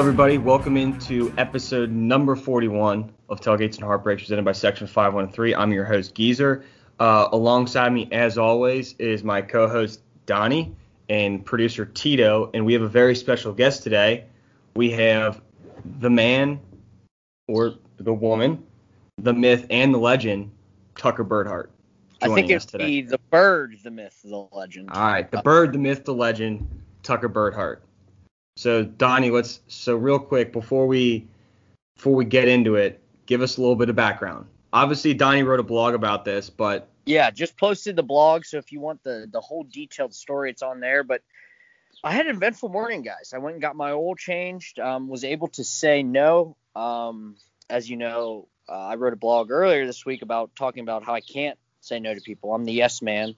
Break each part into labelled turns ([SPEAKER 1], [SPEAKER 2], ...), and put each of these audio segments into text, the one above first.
[SPEAKER 1] Hello, everybody. Welcome into episode number 41 of Tailgates and Heartbreaks, presented by Section 513. I'm your host, Geezer. Uh, alongside me, as always, is my co-host Donnie and producer Tito, and we have a very special guest today. We have the man, or the woman, the myth, and the legend, Tucker Birdhart.
[SPEAKER 2] I think
[SPEAKER 1] joining us
[SPEAKER 2] it'd
[SPEAKER 1] today.
[SPEAKER 2] be the bird, the myth, the legend.
[SPEAKER 1] All right, the bird, the myth, the legend, Tucker Birdhart. So Donnie, let's so real quick before we before we get into it, give us a little bit of background. Obviously, Donnie wrote a blog about this, but
[SPEAKER 2] Yeah, just posted the blog, so if you want the the whole detailed story, it's on there. But I had an eventful morning, guys. I went and got my oil changed. Um, was able to say no. Um, as you know, uh, I wrote a blog earlier this week about talking about how I can't say no to people. I'm the yes man.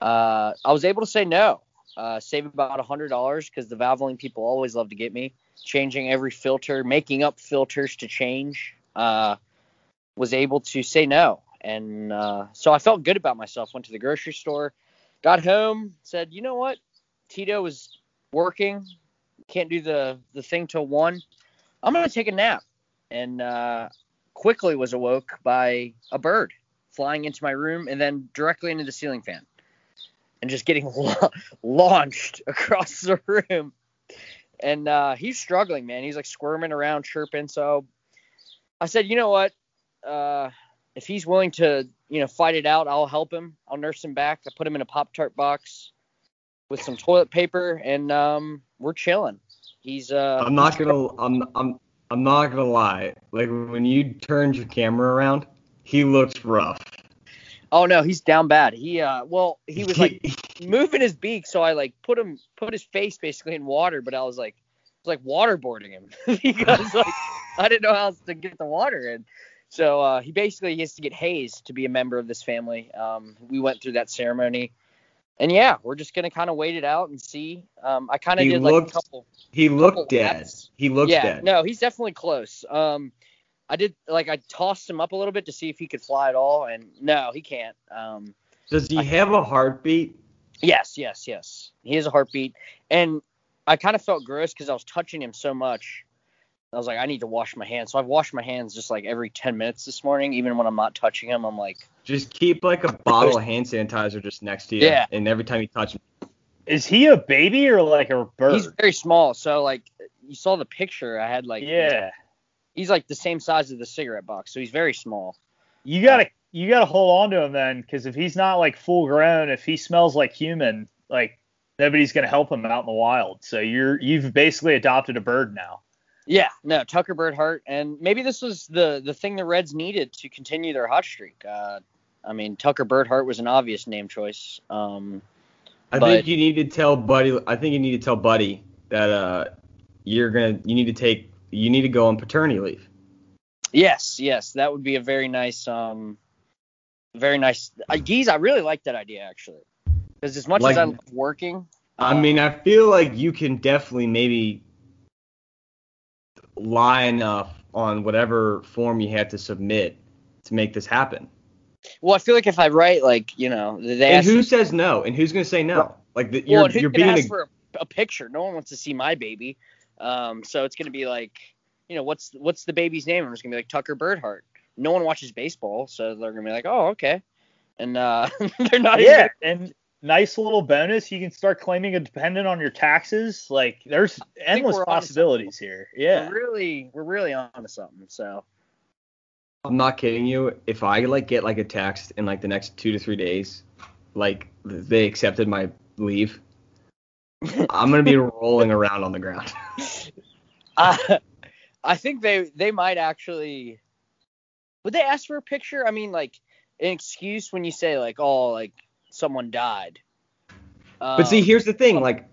[SPEAKER 2] Uh, I was able to say no. Uh, save about a hundred dollars because the Valvoline people always love to get me. Changing every filter, making up filters to change. Uh, was able to say no, and uh, so I felt good about myself. Went to the grocery store, got home, said, you know what, Tito was working, can't do the the thing till one. I'm gonna take a nap, and uh, quickly was awoke by a bird flying into my room and then directly into the ceiling fan, and just getting la- launched across the room. And uh, he's struggling, man. He's like squirming around, chirping. So I said, you know what? Uh, if he's willing to, you know, fight it out, I'll help him. I'll nurse him back. I put him in a Pop Tart box with some toilet paper, and um, we're chilling. He's uh,
[SPEAKER 1] I'm not gonna I'm I'm I'm not gonna lie. Like when you turned your camera around, he looks rough.
[SPEAKER 2] Oh no, he's down bad. He uh, well, he was like moving his beak, so I like put him put his face basically in water, but I was like I was like waterboarding him because like I didn't know how else to get the water in. So uh, he basically he has to get hazed to be a member of this family. Um, we went through that ceremony, and yeah, we're just gonna kind of wait it out and see. Um, I kind of did like
[SPEAKER 1] looked
[SPEAKER 2] a couple.
[SPEAKER 1] he
[SPEAKER 2] couple
[SPEAKER 1] looked dead.
[SPEAKER 2] laps.
[SPEAKER 1] He looks
[SPEAKER 2] yeah,
[SPEAKER 1] dead.
[SPEAKER 2] no, he's definitely close. Um, I did like I tossed him up a little bit to see if he could fly at all, and no, he can't. Um,
[SPEAKER 1] Does he
[SPEAKER 2] I-
[SPEAKER 1] have a heartbeat?
[SPEAKER 2] Yes, yes, yes. He has a heartbeat, and I kind of felt gross because I was touching him so much. I was like, I need to wash my hands. So I've washed my hands just like every 10 minutes this morning, even when I'm not touching him. I'm like,
[SPEAKER 1] Just keep like a bottle of hand sanitizer just next to you.
[SPEAKER 2] Yeah.
[SPEAKER 1] And every time you touch him,
[SPEAKER 3] Is he a baby or like a bird?
[SPEAKER 2] he's very small. So like, you saw the picture. I had like,
[SPEAKER 3] yeah.
[SPEAKER 2] He's like the same size as the cigarette box, so he's very small.
[SPEAKER 3] You gotta you gotta hold on to him then, because if he's not like full grown, if he smells like human, like nobody's gonna help him out in the wild. So you're you've basically adopted a bird now.
[SPEAKER 2] Yeah, no, Tucker Bird Birdhart, and maybe this was the the thing the Reds needed to continue their hot streak. Uh, I mean, Tucker Bird Birdhart was an obvious name choice. Um,
[SPEAKER 1] I
[SPEAKER 2] But-
[SPEAKER 1] think you need to tell Buddy. I think you need to tell Buddy that uh, you're gonna. You need to take. You need to go on paternity leave.
[SPEAKER 2] Yes, yes, that would be a very nice, um, very nice. Uh, geez, I really like that idea actually, because as much as I'm working,
[SPEAKER 1] I
[SPEAKER 2] uh,
[SPEAKER 1] mean, I feel like you can definitely maybe lie enough on whatever form you have to submit to make this happen.
[SPEAKER 2] well, I feel like if I write like, you know, they
[SPEAKER 1] And who says no? And who's gonna say no? Like the, you're
[SPEAKER 2] who's
[SPEAKER 1] you're being
[SPEAKER 2] ask
[SPEAKER 1] a,
[SPEAKER 2] for a, a picture? No one wants to see my baby, um, so it's gonna be like, you know, what's what's the baby's name? I'm just gonna be like Tucker Birdhart. No one watches baseball, so they're gonna be like, oh, okay, and uh, they're not even
[SPEAKER 3] Yeah, and nice little bonus, you can start claiming a dependent on your taxes. Like there's endless possibilities here. Yeah.
[SPEAKER 2] we're really we're really on to something. So
[SPEAKER 1] I'm not kidding you. If I like get like a text in like the next two to three days, like they accepted my leave, I'm gonna be rolling around on the ground.
[SPEAKER 2] I I think they they might actually would they ask for a picture? I mean like an excuse when you say like oh like someone died.
[SPEAKER 1] But see,
[SPEAKER 2] Um,
[SPEAKER 1] here's the thing, like,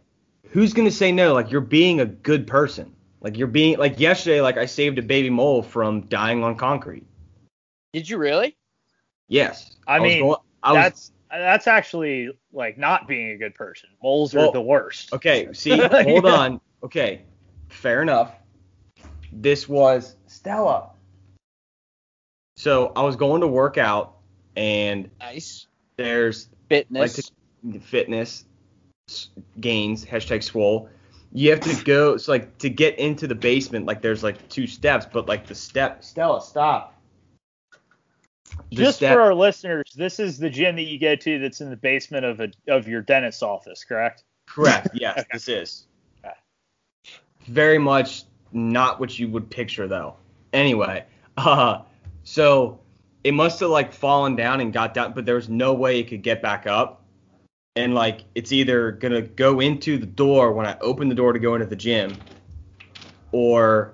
[SPEAKER 1] who's gonna say no? Like, you're being a good person. Like, you're being like yesterday, like I saved a baby mole from dying on concrete.
[SPEAKER 2] did you really?
[SPEAKER 1] Yes.
[SPEAKER 3] I
[SPEAKER 1] was
[SPEAKER 3] mean,
[SPEAKER 1] going- I was,
[SPEAKER 3] That's that's actually like not being a good person. Moles are
[SPEAKER 1] Well,
[SPEAKER 3] the worst.
[SPEAKER 1] okay. See, hold
[SPEAKER 3] Yeah.
[SPEAKER 1] on. Okay, fair enough. This was Stella. So I was going to work out, and
[SPEAKER 2] Nice.
[SPEAKER 1] there's
[SPEAKER 2] Fitness.
[SPEAKER 1] like to, fitness gains hashtag swole you have to go. It's like to get into the basement. Like there's like two steps, but like the step. Stella, stop. The
[SPEAKER 3] Just
[SPEAKER 1] step-
[SPEAKER 3] for our listeners, this is the gym that you go to that's in the basement of a of your dentist's office, correct?
[SPEAKER 1] Correct. Yes, this is. Very much not what you would picture though. Anyway, uh, so it must have like fallen down and got down, but there was no way it could get back up. And like it's either gonna go into the door when I open the door to go into the gym, or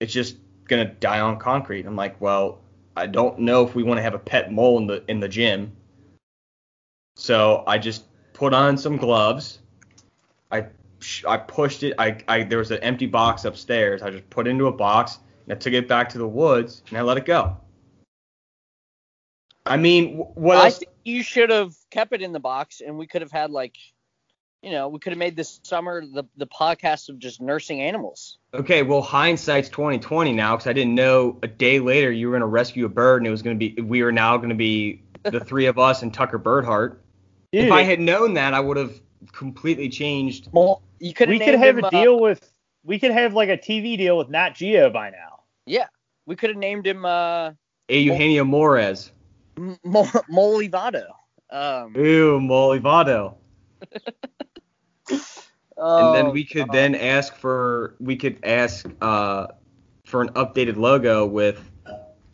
[SPEAKER 1] it's just gonna die on concrete. I'm like, well, I don't know if we want to have a pet mole in the in the gym. So I just put on some gloves. I I pushed it. I, I there was an empty box upstairs. I just put it into a box and I took it back to the woods and I let it go. I mean, what
[SPEAKER 2] I
[SPEAKER 1] else?
[SPEAKER 2] think you should have kept it in the box, and we could have had like, you know, we could have made this summer the the podcast of just nursing animals.
[SPEAKER 1] Okay, well hindsight's 2020 now because I didn't know a day later you were gonna rescue a bird and it was gonna be we were now gonna be the three of us and Tucker Birdhart.
[SPEAKER 3] Dude,
[SPEAKER 1] if I had known that, I would have completely changed.
[SPEAKER 2] Well, you could
[SPEAKER 3] we could have
[SPEAKER 2] him,
[SPEAKER 3] a
[SPEAKER 2] uh,
[SPEAKER 3] deal with we could have like a TV deal with Nat Geo by now.
[SPEAKER 2] yeah, we could have named him uh,
[SPEAKER 1] A Eugenio Morez.
[SPEAKER 2] M- Mo- Molivado. Um,
[SPEAKER 1] Ooh, Molivado. and then
[SPEAKER 2] oh,
[SPEAKER 1] we could
[SPEAKER 2] God.
[SPEAKER 1] then ask for we could ask uh for an updated logo with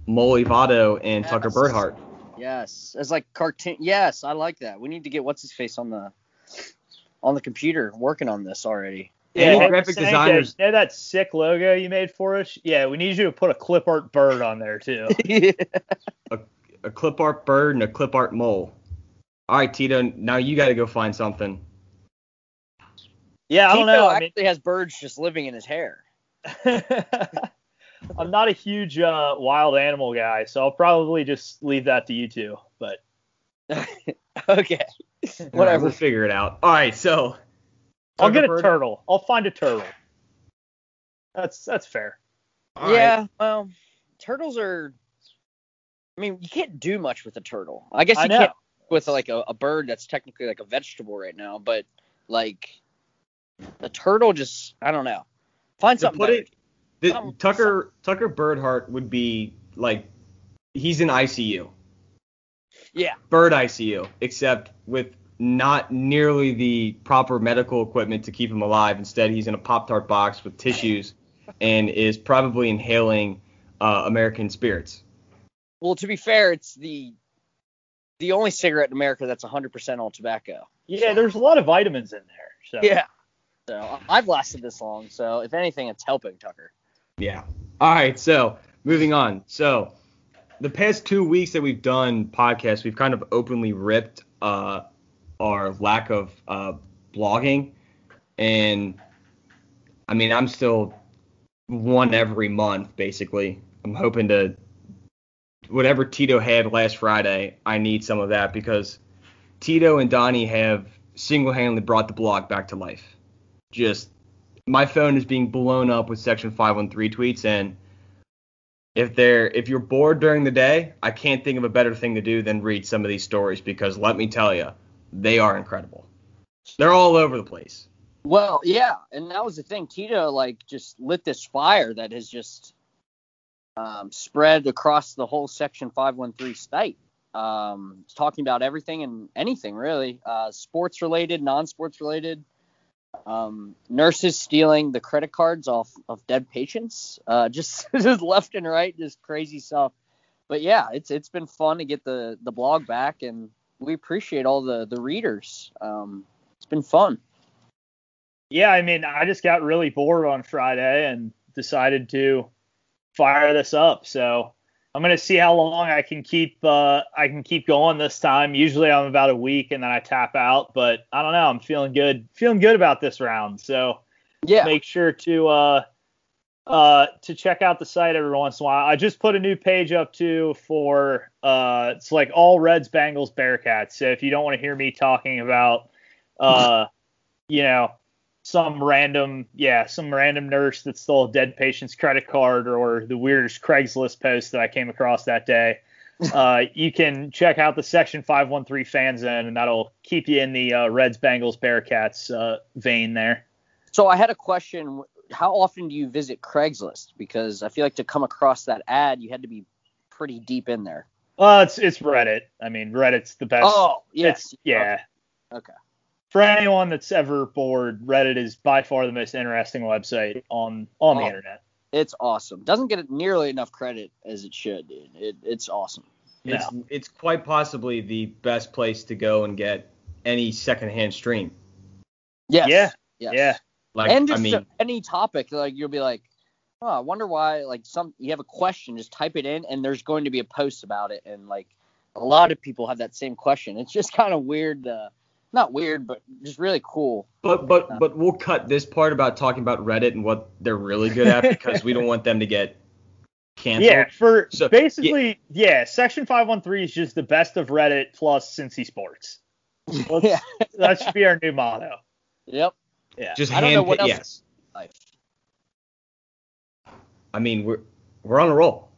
[SPEAKER 1] Molivado and Tucker
[SPEAKER 2] Yes.
[SPEAKER 1] Birdhart.
[SPEAKER 2] Yes, as like cartoon. Yes, I like that. We need to get what's his face on the on the computer working on this already.
[SPEAKER 1] Any
[SPEAKER 3] hey,
[SPEAKER 1] graphic
[SPEAKER 3] Sanka,
[SPEAKER 1] designers-
[SPEAKER 3] You know that sick logo you made for us? Yeah, we need you to put a clip art bird on there too.
[SPEAKER 1] A clip art bird and a clip art mole. All right, Tito. Now you got to go find something.
[SPEAKER 3] Yeah, I don't
[SPEAKER 2] Tito
[SPEAKER 3] know. I
[SPEAKER 2] actually has birds just living in his hair.
[SPEAKER 3] I'm not a huge uh, wild animal guy, so I'll probably just leave that to you two. But
[SPEAKER 2] okay,
[SPEAKER 1] All right,
[SPEAKER 2] whatever.
[SPEAKER 1] we'll figure it out. All right, so
[SPEAKER 3] I'll get a
[SPEAKER 1] Bird-
[SPEAKER 3] turtle. I'll find a turtle. That's that's fair.
[SPEAKER 1] All right.
[SPEAKER 2] yeah, well, turtles are. I mean, you can't do much with a turtle. I guess you
[SPEAKER 3] know.
[SPEAKER 2] can't with like a, a bird that's technically like a vegetable right now, but like the turtle just I don't know. Find
[SPEAKER 1] To
[SPEAKER 2] something
[SPEAKER 1] put
[SPEAKER 2] better.
[SPEAKER 1] it, the, Tucker Tucker Birdhart would be like he's in ICU.
[SPEAKER 2] Yeah.
[SPEAKER 1] Bird ICU, except with not nearly the proper medical equipment to keep him alive. Instead, he's in a Pop Tart box with tissues and is probably inhaling uh, American spirits.
[SPEAKER 2] Well, to be fair, it's the the only cigarette in America that's 100% all tobacco.
[SPEAKER 3] Yeah, there's a lot of vitamins in there. So
[SPEAKER 2] Yeah. So I've lasted this long, so if anything, it's helping Tucker.
[SPEAKER 1] Yeah. All right. So moving on. So the past two weeks that we've done podcasts, we've kind of openly ripped uh, our lack of uh, blogging, and I mean, I'm still one every month basically. I'm hoping to whatever Tito had last Friday. I need some of that because Tito and Donnie have single-handedly brought the blog back to life. Just my phone is being blown up with section 513 tweets and if they're if you're bored during the day i can't think of a better thing to do than read some of these stories because let me tell you they are incredible they're all over the place
[SPEAKER 2] Well, yeah, and that was the thing. Tito like just lit this fire that has just um, spread across the whole Section 513 site. Um, talking about everything and anything really, uh, sports related, non-sports related. Um, nurses stealing the credit cards off of dead patients, uh, just just left and right, just crazy stuff. But yeah, it's it's been fun to get the the blog back, and we appreciate all the the readers. Um, it's been fun.
[SPEAKER 3] Yeah, I mean, I just got really bored on Friday and decided to fire this up. So I'm gonna see how long I can keep uh, I can keep going this time. Usually I'm about a week and then I tap out, but I don't know. I'm feeling good, feeling good about this round. So
[SPEAKER 2] Yeah.
[SPEAKER 3] make sure to uh, uh, to check out the site every once in a while. I just put a new page up too for uh, it's like all Reds, Bengals, Bearcats. So if you don't want to hear me talking about uh, you know some random yeah some random nurse that stole a dead patient's credit card or the weirdest craigslist post that i came across that day uh, you can check out the section 513 fan zone and that'll keep you in the uh, reds bengals bearcats uh, vein there
[SPEAKER 2] So I had a question. How often do you visit Craigslist? Because I feel like to come across that ad, you had to be pretty deep in there.
[SPEAKER 3] Well, it's it's Reddit. I mean, Reddit's the best.
[SPEAKER 2] Oh, yes.
[SPEAKER 3] It's, yeah.
[SPEAKER 2] Okay.
[SPEAKER 3] For anyone that's ever bored, Reddit is by far the most interesting website on on the
[SPEAKER 2] Oh.
[SPEAKER 3] internet.
[SPEAKER 2] It's awesome. Doesn't get nearly enough credit as it should, dude. It, it's awesome.
[SPEAKER 1] It's it's quite possibly the best place to go and get any secondhand stream.
[SPEAKER 2] Yes.
[SPEAKER 3] Yeah.
[SPEAKER 2] Yes.
[SPEAKER 3] Yeah.
[SPEAKER 1] Like
[SPEAKER 2] and just
[SPEAKER 1] I mean,
[SPEAKER 2] any topic, like you'll be like, oh, I wonder why. Like some, you have a question, just type it in, and there's going to be a post about it, and like a lot of people have that same question. It's just kind of weird. Uh, not weird, but just really cool.
[SPEAKER 1] but but but we'll cut this part about talking about Reddit and what they're really good at because we don't want them to get canceled.
[SPEAKER 3] Yeah, for
[SPEAKER 1] So,
[SPEAKER 3] basically, yeah. Section 513 is just the best of Reddit plus Cincy Sports. Let's-
[SPEAKER 2] Yeah.
[SPEAKER 3] that should be our new motto.
[SPEAKER 2] Yep.
[SPEAKER 3] Yeah.
[SPEAKER 1] Just
[SPEAKER 2] I don't know
[SPEAKER 1] hand
[SPEAKER 2] what
[SPEAKER 1] pick-
[SPEAKER 2] else-
[SPEAKER 1] yes.
[SPEAKER 2] Life.
[SPEAKER 1] I mean we're we're on a roll.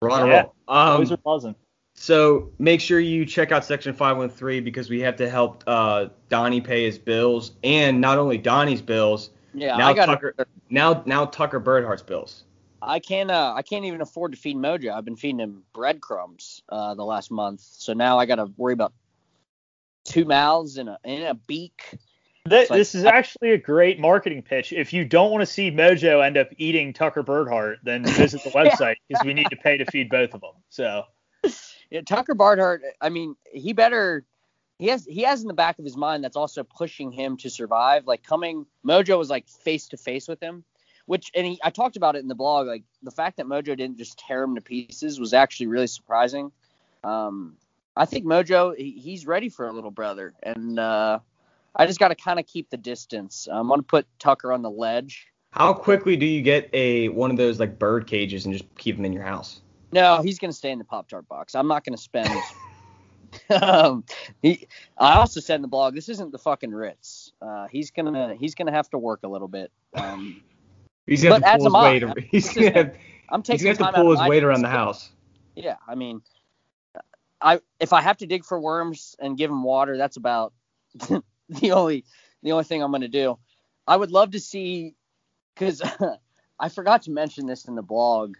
[SPEAKER 1] We're on a roll. Um,
[SPEAKER 3] Always are buzzing.
[SPEAKER 1] So make sure you check out Section 513 because we have to help uh, Donnie pay his bills, and not only Donnie's bills,
[SPEAKER 2] Yeah.
[SPEAKER 1] Now
[SPEAKER 2] I got.
[SPEAKER 1] Tucker- now now Tucker Birdhart's bills.
[SPEAKER 2] I can't. Uh, I can't even afford to feed Mojo. I've been feeding him breadcrumbs uh, the last month, so now I got to worry about two mouths and a and a beak.
[SPEAKER 3] Th-
[SPEAKER 2] It's like-
[SPEAKER 3] this is actually a great marketing pitch. If you don't want to see Mojo end up eating Tucker Birdhart, then visit the website because we need to pay to feed both of them. So
[SPEAKER 2] Yeah, Tucker Barnhart. I mean, he better. He has he has in the back of his mind that's also pushing him to survive. Like coming, Mojo was like face to face with him, which and he I talked about it in the blog. Like the fact that Mojo didn't just tear him to pieces was actually really surprising. Um, I think Mojo he, he's ready for a little brother, and uh, I just got to kind of keep the distance. I'm gonna put Tucker on the ledge.
[SPEAKER 1] How quickly do you get a one of those like bird cages and just keep them in your house?
[SPEAKER 2] No, he's gonna stay in the Pop Tart box. I'm not gonna spend. um, he, I also said in the blog, this isn't the fucking Ritz. Uh, he's gonna he's gonna have to work a little bit. Um,
[SPEAKER 1] He's gonna have to pull his weight. ar- He's gonna have,
[SPEAKER 2] I'm
[SPEAKER 1] he's
[SPEAKER 2] taking
[SPEAKER 1] gonna have to pull his weight around the house.
[SPEAKER 2] Yeah, I mean, I if I have to dig for worms and give him water, that's about the only the only thing I'm gonna do. I would love to see because I forgot to mention this in the blog,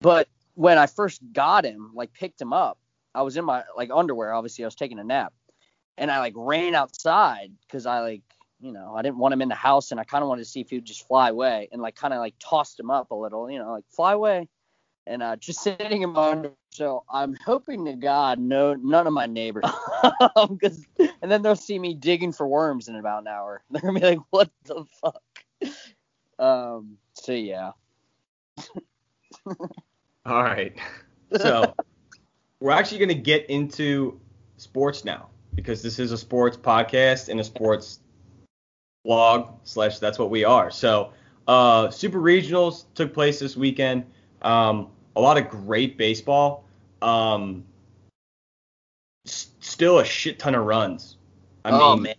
[SPEAKER 2] but when I first got him, like picked him up, I was in my like underwear. Obviously, I was taking a nap, and I like ran outside because I like you know I didn't want him in the house, and I kind of wanted to see if he would just fly away, and like kind of like tossed him up a little, you know, like fly away and uh, just sitting in my under. So I'm hoping to God no none of my neighbors, 'Cause- and then they'll see me digging for worms in about an hour. They're gonna be like, "What the fuck?" Um. So yeah.
[SPEAKER 1] All right. So we're actually gonna get into sports now because this is a sports podcast and a sports blog slash that's what we are. So uh, super regionals took place this weekend. Um, a lot of great baseball. Um, s- still a shit ton of runs. I
[SPEAKER 2] oh
[SPEAKER 1] mean,
[SPEAKER 2] man.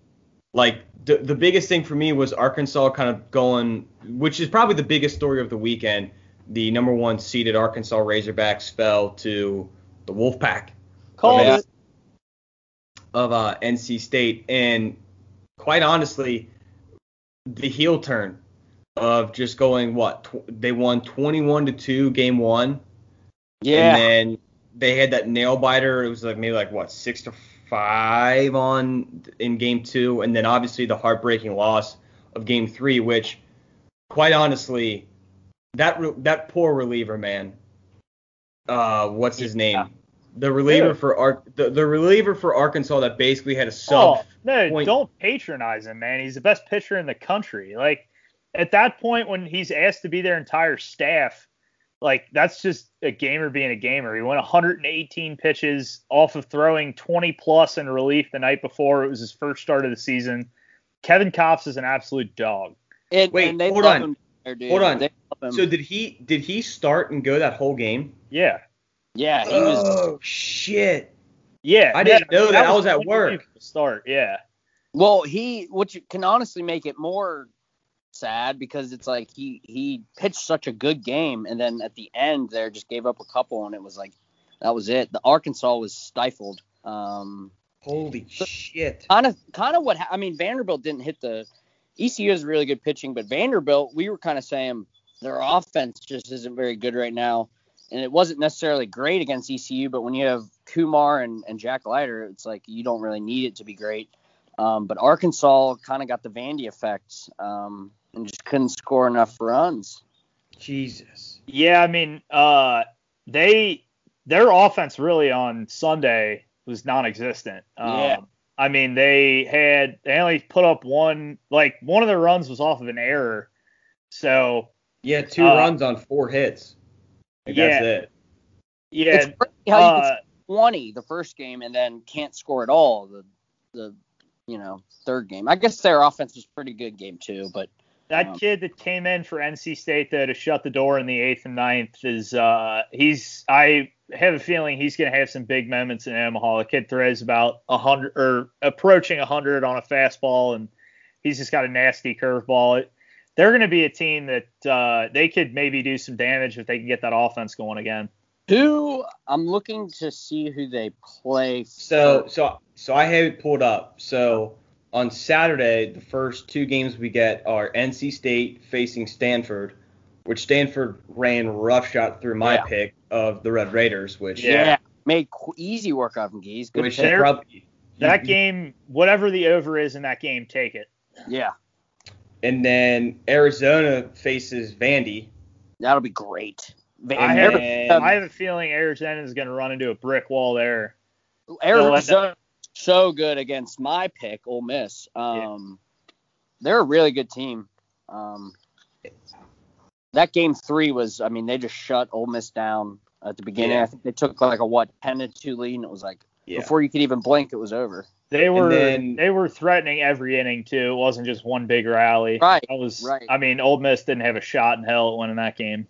[SPEAKER 1] like the the biggest thing for me was Arkansas kind of going, which is probably the biggest story of the weekend. The number one seeded Arkansas Razorbacks fell to the Wolfpack
[SPEAKER 3] it.
[SPEAKER 1] of uh, NC State, and quite honestly, the heel turn of just going what tw- they won 21 to two game one,
[SPEAKER 2] Yeah.
[SPEAKER 1] and then they had that nail biter. It was like maybe like what six to five on in game two, and then obviously the heartbreaking loss of game three, which quite honestly, that re- that poor reliever man, uh, what's his name?
[SPEAKER 2] Yeah.
[SPEAKER 1] The reliever
[SPEAKER 3] Yeah.
[SPEAKER 1] for Ar- the, the reliever for Arkansas that basically had a sub.
[SPEAKER 3] Oh, no,
[SPEAKER 1] point-
[SPEAKER 3] don't patronize him, man. He's the best pitcher in the country. Like at that point when he's asked to be their entire staff, like that's just a gamer being a gamer. He went 118 pitches off of throwing 20 plus in relief the night before. It was his first start of the season. Kevin Kopps is an absolute dog.
[SPEAKER 2] And,
[SPEAKER 1] Wait,
[SPEAKER 2] and they
[SPEAKER 1] hold
[SPEAKER 2] love
[SPEAKER 1] on.
[SPEAKER 2] him there, dude.
[SPEAKER 1] Hold on.
[SPEAKER 2] They love him.
[SPEAKER 1] So did he did he start and go that whole game?
[SPEAKER 3] Yeah.
[SPEAKER 2] yeah, he was.
[SPEAKER 1] Oh shit!
[SPEAKER 3] Yeah.
[SPEAKER 1] I didn't know that. I was at work.
[SPEAKER 3] Start. Yeah.
[SPEAKER 2] Well, he, which can honestly make it more sad because it's like he he pitched such a good game, and then at the end there just gave up a couple, and it was like that was it. The Arkansas was stifled. Um,
[SPEAKER 1] Holy shit!
[SPEAKER 2] kind of kind of what I mean Vanderbilt didn't hit the ECU has really good pitching, but Vanderbilt, we were kind of saying their offense just isn't very good right now. And it wasn't necessarily great against ECU, but when you have Kumar and, and Jack Leiter, it's like you don't really need it to be great. Um, but Arkansas kind of got the Vandy effect um, and just couldn't score enough runs.
[SPEAKER 1] Jesus.
[SPEAKER 3] Yeah, I mean, uh, they their offense really on Sunday was non-existent. Um,
[SPEAKER 2] Yeah.
[SPEAKER 3] I mean, they had they only put up one like one of their runs was off of an error. So
[SPEAKER 1] Yeah, two
[SPEAKER 3] Uh,
[SPEAKER 1] runs on four hits. Like,
[SPEAKER 3] yeah.
[SPEAKER 1] That's it.
[SPEAKER 3] yeah,
[SPEAKER 2] It's crazy how you
[SPEAKER 3] uh,
[SPEAKER 2] can 20 the first game and then can't score at all the the you know third game. I guess their offense was pretty good game two, but
[SPEAKER 3] That
[SPEAKER 2] Um,
[SPEAKER 3] kid that came in for NC State though to shut the door in the eighth and ninth is uh he's I have a feeling he's gonna have some big moments in Omaha. The kid throws about a hundred or approaching a hundred on a fastball and he's just got a nasty curveball. They're gonna be a team that uh they could maybe do some damage if they can get that offense going again.
[SPEAKER 2] who I'm looking to see who they play.
[SPEAKER 1] So
[SPEAKER 2] for-
[SPEAKER 1] so so I have it pulled up. So on Saturday, the first two games we get are NC State facing Stanford, which Stanford ran roughshod through my
[SPEAKER 2] Yeah.
[SPEAKER 1] pick of the Red Raiders, which
[SPEAKER 3] Yeah.
[SPEAKER 2] yeah, made qu- easy work of them, Geese. Good
[SPEAKER 1] which
[SPEAKER 2] pick.
[SPEAKER 1] is probably
[SPEAKER 3] That game, whatever the over is in that game, take it.
[SPEAKER 2] Yeah,
[SPEAKER 1] And then Arizona faces Vandy.
[SPEAKER 2] that'll be great. Van-
[SPEAKER 3] I have, I have a feeling Arizona is going to run into a brick wall there.
[SPEAKER 2] Arizona so good against my pick, Ole Miss. Um, they're a really good team. Um, that game three was, I mean, they just shut Ole Miss down at the beginning.
[SPEAKER 1] Yeah.
[SPEAKER 2] I think they took like a what ten to two lead, and it was like
[SPEAKER 1] Yeah.
[SPEAKER 2] before you could even blink, it was over.
[SPEAKER 3] They were
[SPEAKER 1] then-
[SPEAKER 3] they were threatening every inning too. It wasn't just one big rally.
[SPEAKER 2] Right,
[SPEAKER 3] That was
[SPEAKER 2] right.
[SPEAKER 3] I mean, Ole Miss didn't have a shot in hell at winning that game.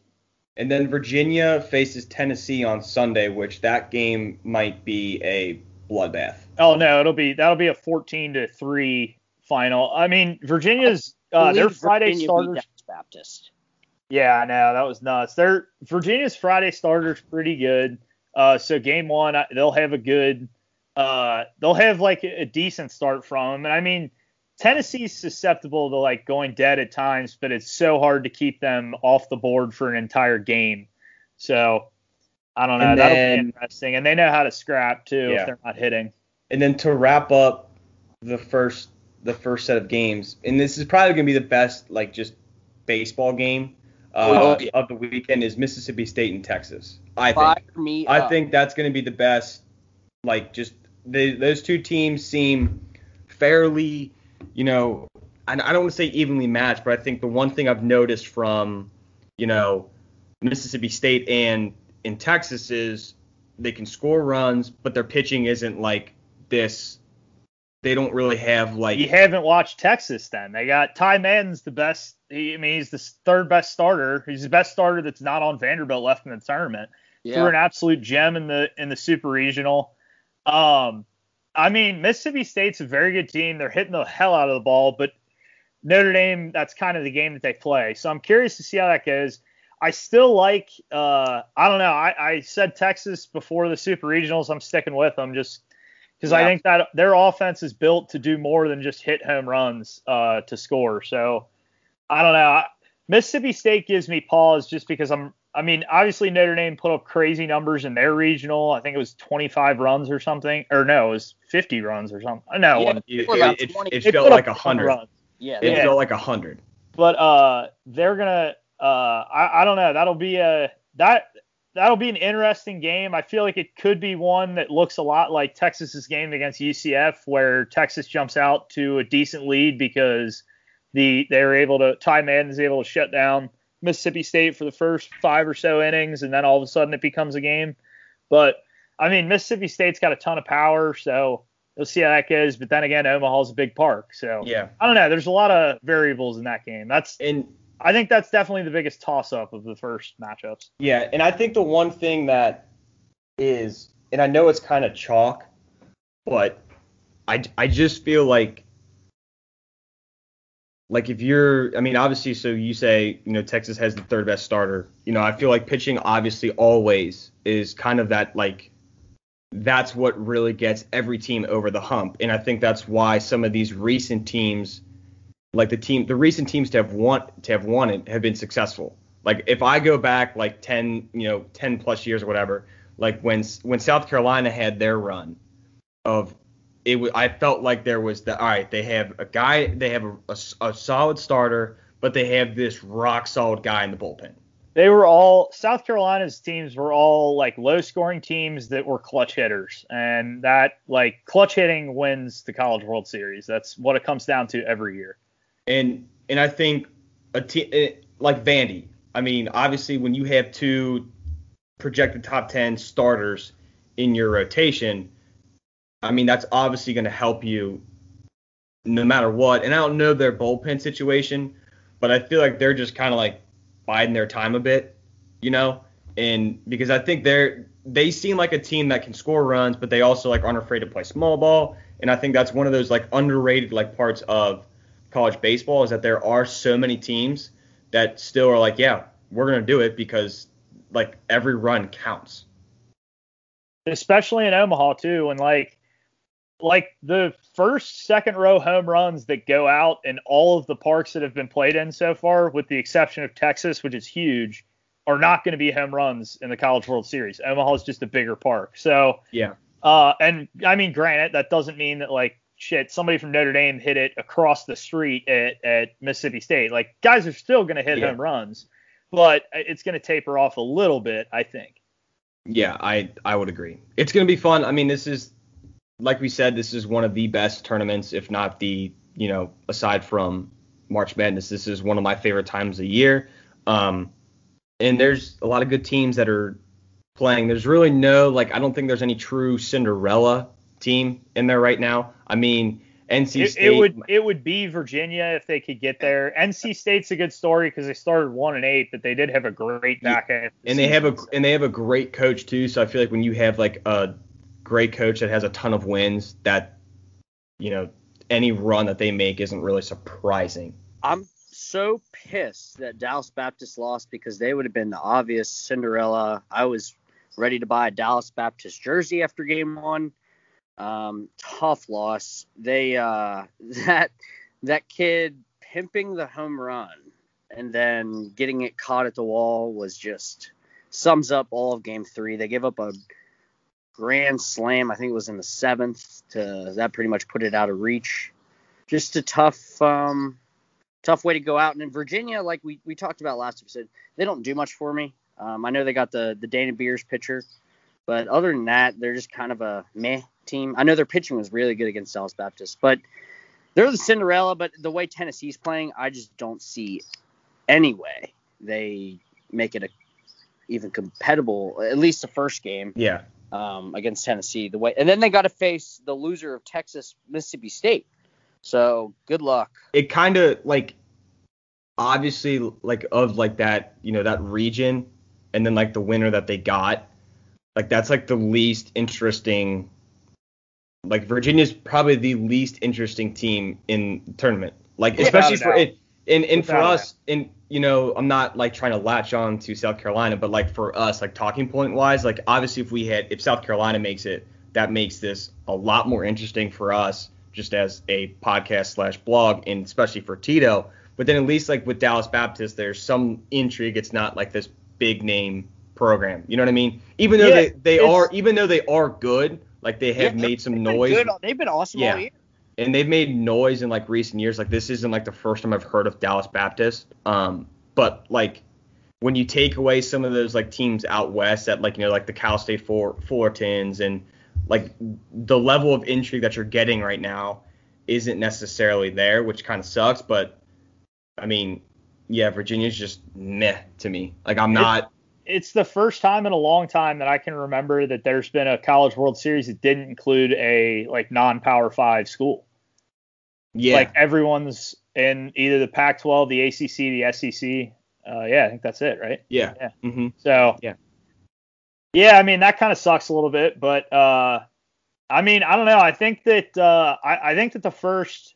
[SPEAKER 1] And then Virginia faces Tennessee on Sunday, which that game might be a bloodbath.
[SPEAKER 3] Oh no, it'll be that'll be a 14 to three final. I mean, Virginia's uh, their
[SPEAKER 2] Believe
[SPEAKER 3] Friday
[SPEAKER 2] Virginia
[SPEAKER 3] starters.
[SPEAKER 2] Dallas Baptist.
[SPEAKER 3] Yeah, I know that was nuts. Their Virginia's Friday starters pretty good. Uh, so game one, I- they'll have a good, uh, they'll have like a, a decent start from them. And I mean, Tennessee's susceptible to like going dead at times, but it's so hard to keep them off the board for an entire game. So I don't know.
[SPEAKER 1] And
[SPEAKER 3] That'll
[SPEAKER 1] then-
[SPEAKER 3] be interesting. And they know how to scrap too
[SPEAKER 1] Yeah.
[SPEAKER 3] if they're not hitting.
[SPEAKER 1] And then to wrap up the first the first set of games, and this is probably gonna be the best like just baseball game uh,
[SPEAKER 2] Oh, yeah.
[SPEAKER 1] of the weekend is Mississippi State and Texas. I think. I think that's gonna be the best. Like just they, those two teams seem fairly, you know, I, I don't want to say evenly matched, but I think the one thing I've noticed from, you know, Mississippi State and in Texas is they can score runs, but their pitching isn't like this. They don't really have like
[SPEAKER 3] You haven't watched Texas then. They got Ty Madden's the best. He, I mean, he's the third best starter. He's the best starter that's not on Vanderbilt left in the tournament.
[SPEAKER 2] Yeah.
[SPEAKER 3] Threw an absolute gem in the in the super regional. Um, I mean, Mississippi State's a very good team. They're hitting the hell out of the ball, but Notre Dame, that's kind of the game that they play. So I'm curious to see how that goes. I still like, uh, I don't know. I, I said Texas before the super regionals. I'm sticking with them just because I think that their offense is built to do more than just hit home runs uh, to score. So I don't know. I, Mississippi State gives me pause just because I'm. I mean, obviously Notre Dame put up crazy numbers in their regional. I think it was 25 runs or something, or no, it was 50 runs or something. No,
[SPEAKER 2] Yeah.
[SPEAKER 3] it,
[SPEAKER 1] it,
[SPEAKER 2] Or
[SPEAKER 1] it, it felt like a hundred.
[SPEAKER 2] Yeah,
[SPEAKER 1] It
[SPEAKER 3] Yeah.
[SPEAKER 1] felt like a hundred.
[SPEAKER 3] But uh, they're gonna. Uh, I, I don't know. That'll be a that that'll be an interesting game. I feel like it could be one that looks a lot like Texas's game against UCF, where Texas jumps out to a decent lead because the they were able to Ty Madden is able to shut down Mississippi State for the first five or so innings, and then all of a sudden it becomes a game. But I mean, Mississippi State's got a ton of power, so we'll see how that goes. But then again, Omaha's a big park, so
[SPEAKER 1] Yeah.
[SPEAKER 3] I don't know. There's a lot of variables in that game. That's
[SPEAKER 1] And
[SPEAKER 3] I think that's definitely the biggest toss up of the first matchups.
[SPEAKER 1] Yeah, and I think the one thing that is, and I know it's kind of chalk, but I, I just feel like, like if you're, I mean, obviously, so you say, you know, Texas has the third best starter. You know, I feel like pitching obviously always is kind of that like, that's what really gets every team over the hump, and I think that's why some of these recent teams like the team, the recent teams to have won to have won it have been successful. Like if I go back like 10, you know, 10 plus years or whatever, like when when South Carolina had their run of it I felt like there was the all right, they have a guy, they have a, a, a solid starter, but they have this rock solid guy in the bullpen.
[SPEAKER 3] They were all South Carolina's teams were all like low scoring teams that were clutch hitters, and that like clutch hitting wins the College World Series. That's what it comes down to every year.
[SPEAKER 1] And and I think a team eh, like Vandy. I mean, obviously when you have two projected top 10 starters in your rotation, I mean, that's obviously going to help you no matter what. And I don't know their bullpen situation, but I feel like they're just kind of like biding their time a bit, you know? And because I think they're they seem like a team that can score runs, but they also like aren't afraid to play small ball. And I think that's one of those like underrated like parts of college baseball is that there are so many teams that still are like, yeah, we're gonna do it because like every run counts.
[SPEAKER 3] Especially in Omaha too, and like like the first second row home runs that go out in all of the parks that have been played in so far, with the exception of Texas, which is huge, are not going to be home runs in the College World Series. Omaha is just a bigger park. So
[SPEAKER 1] yeah.
[SPEAKER 3] Uh, and I mean, granted, that doesn't mean that like shit, somebody from Notre Dame hit it across the street at, at Mississippi State. Like guys are still going to hit yeah. home runs, but it's going to taper off a little bit, I think.
[SPEAKER 1] Yeah, I I would agree. It's going to be fun. I mean, this is like we said, this is one of the best tournaments, if not the, you know, aside from March Madness, this is one of my favorite times of year. Um, and there's a lot of good teams that are playing. There's really no like I don't think there's any true Cinderella team in there right now. I mean, NC State.
[SPEAKER 3] It, it, would it would be Virginia if they could get there. NC State's a good story because they started one and eight, but they did have a great back end.
[SPEAKER 1] And they have a and they have a great coach too. So I feel like when you have like a great coach that has a ton of wins that you know any run that they make isn't really surprising.
[SPEAKER 2] I'm so pissed that Dallas Baptist lost because they would have been the obvious Cinderella. I was ready to buy a Dallas Baptist jersey after game one. Um, tough loss. They uh, that that kid pimping the home run and then getting it caught at the wall was just sums up all of game three. They gave up a grand slam. I think it was in the seventh. To that pretty much put it out of reach. Just a tough, um, tough way to go out. And in Virginia, like we, we talked about last episode, they don't do much for me. Um, I know they got the the Dana Beers pitcher, but other than that, they're just kind of a meh team. I know their pitching was really good against Dallas Baptist, but they're the Cinderella. But the way Tennessee's playing, I just don't see any way they make it a even compatible. At least the first game.
[SPEAKER 1] Yeah
[SPEAKER 2] um, against Tennessee. The way, and then they got to face the loser of Texas Mississippi State. So good luck.
[SPEAKER 1] It kind of like obviously like of like that you know that region, and then like the winner that they got, like that's like the least interesting. Like Virginia's probably the least interesting team in the tournament. Like especially for it, and and for us, and you know, I'm not like trying to latch on to South Carolina, but like for us, like talking point wise, like obviously if we had if South Carolina makes it, that makes this a lot more interesting for us just as a podcast slash blog, and especially for Tito. But then at least like with Dallas Baptist, there's some intrigue. It's not like this big name program. You know what I mean? Even though yeah, they, they are even though they are good, like they have yeah, made some noise.
[SPEAKER 2] Good. They've been awesome yeah. all year
[SPEAKER 1] and they've made noise in like recent years. Like this isn't like the first time I've heard of Dallas Baptist. Um, but like when you take away some of those like teams out west at like you know like the Cal State for Fullertons and like the level of intrigue that you're getting right now isn't necessarily there, which kind of sucks. But I mean, yeah, Virginia's just meh to me. Like I'm not.
[SPEAKER 3] It's the first time in a long time that I can remember that there's been a College World Series that didn't include a like non-Power Five school. Yeah. Like everyone's in either the Pac-12, the ACC, the SEC. Uh, yeah, I think that's it, right?
[SPEAKER 1] Yeah.
[SPEAKER 3] Yeah.
[SPEAKER 1] Mm-hmm.
[SPEAKER 3] So.
[SPEAKER 1] Yeah.
[SPEAKER 3] Yeah, I mean that kind of sucks a little bit, but uh, I mean I don't know. I think that uh, I, I think that the first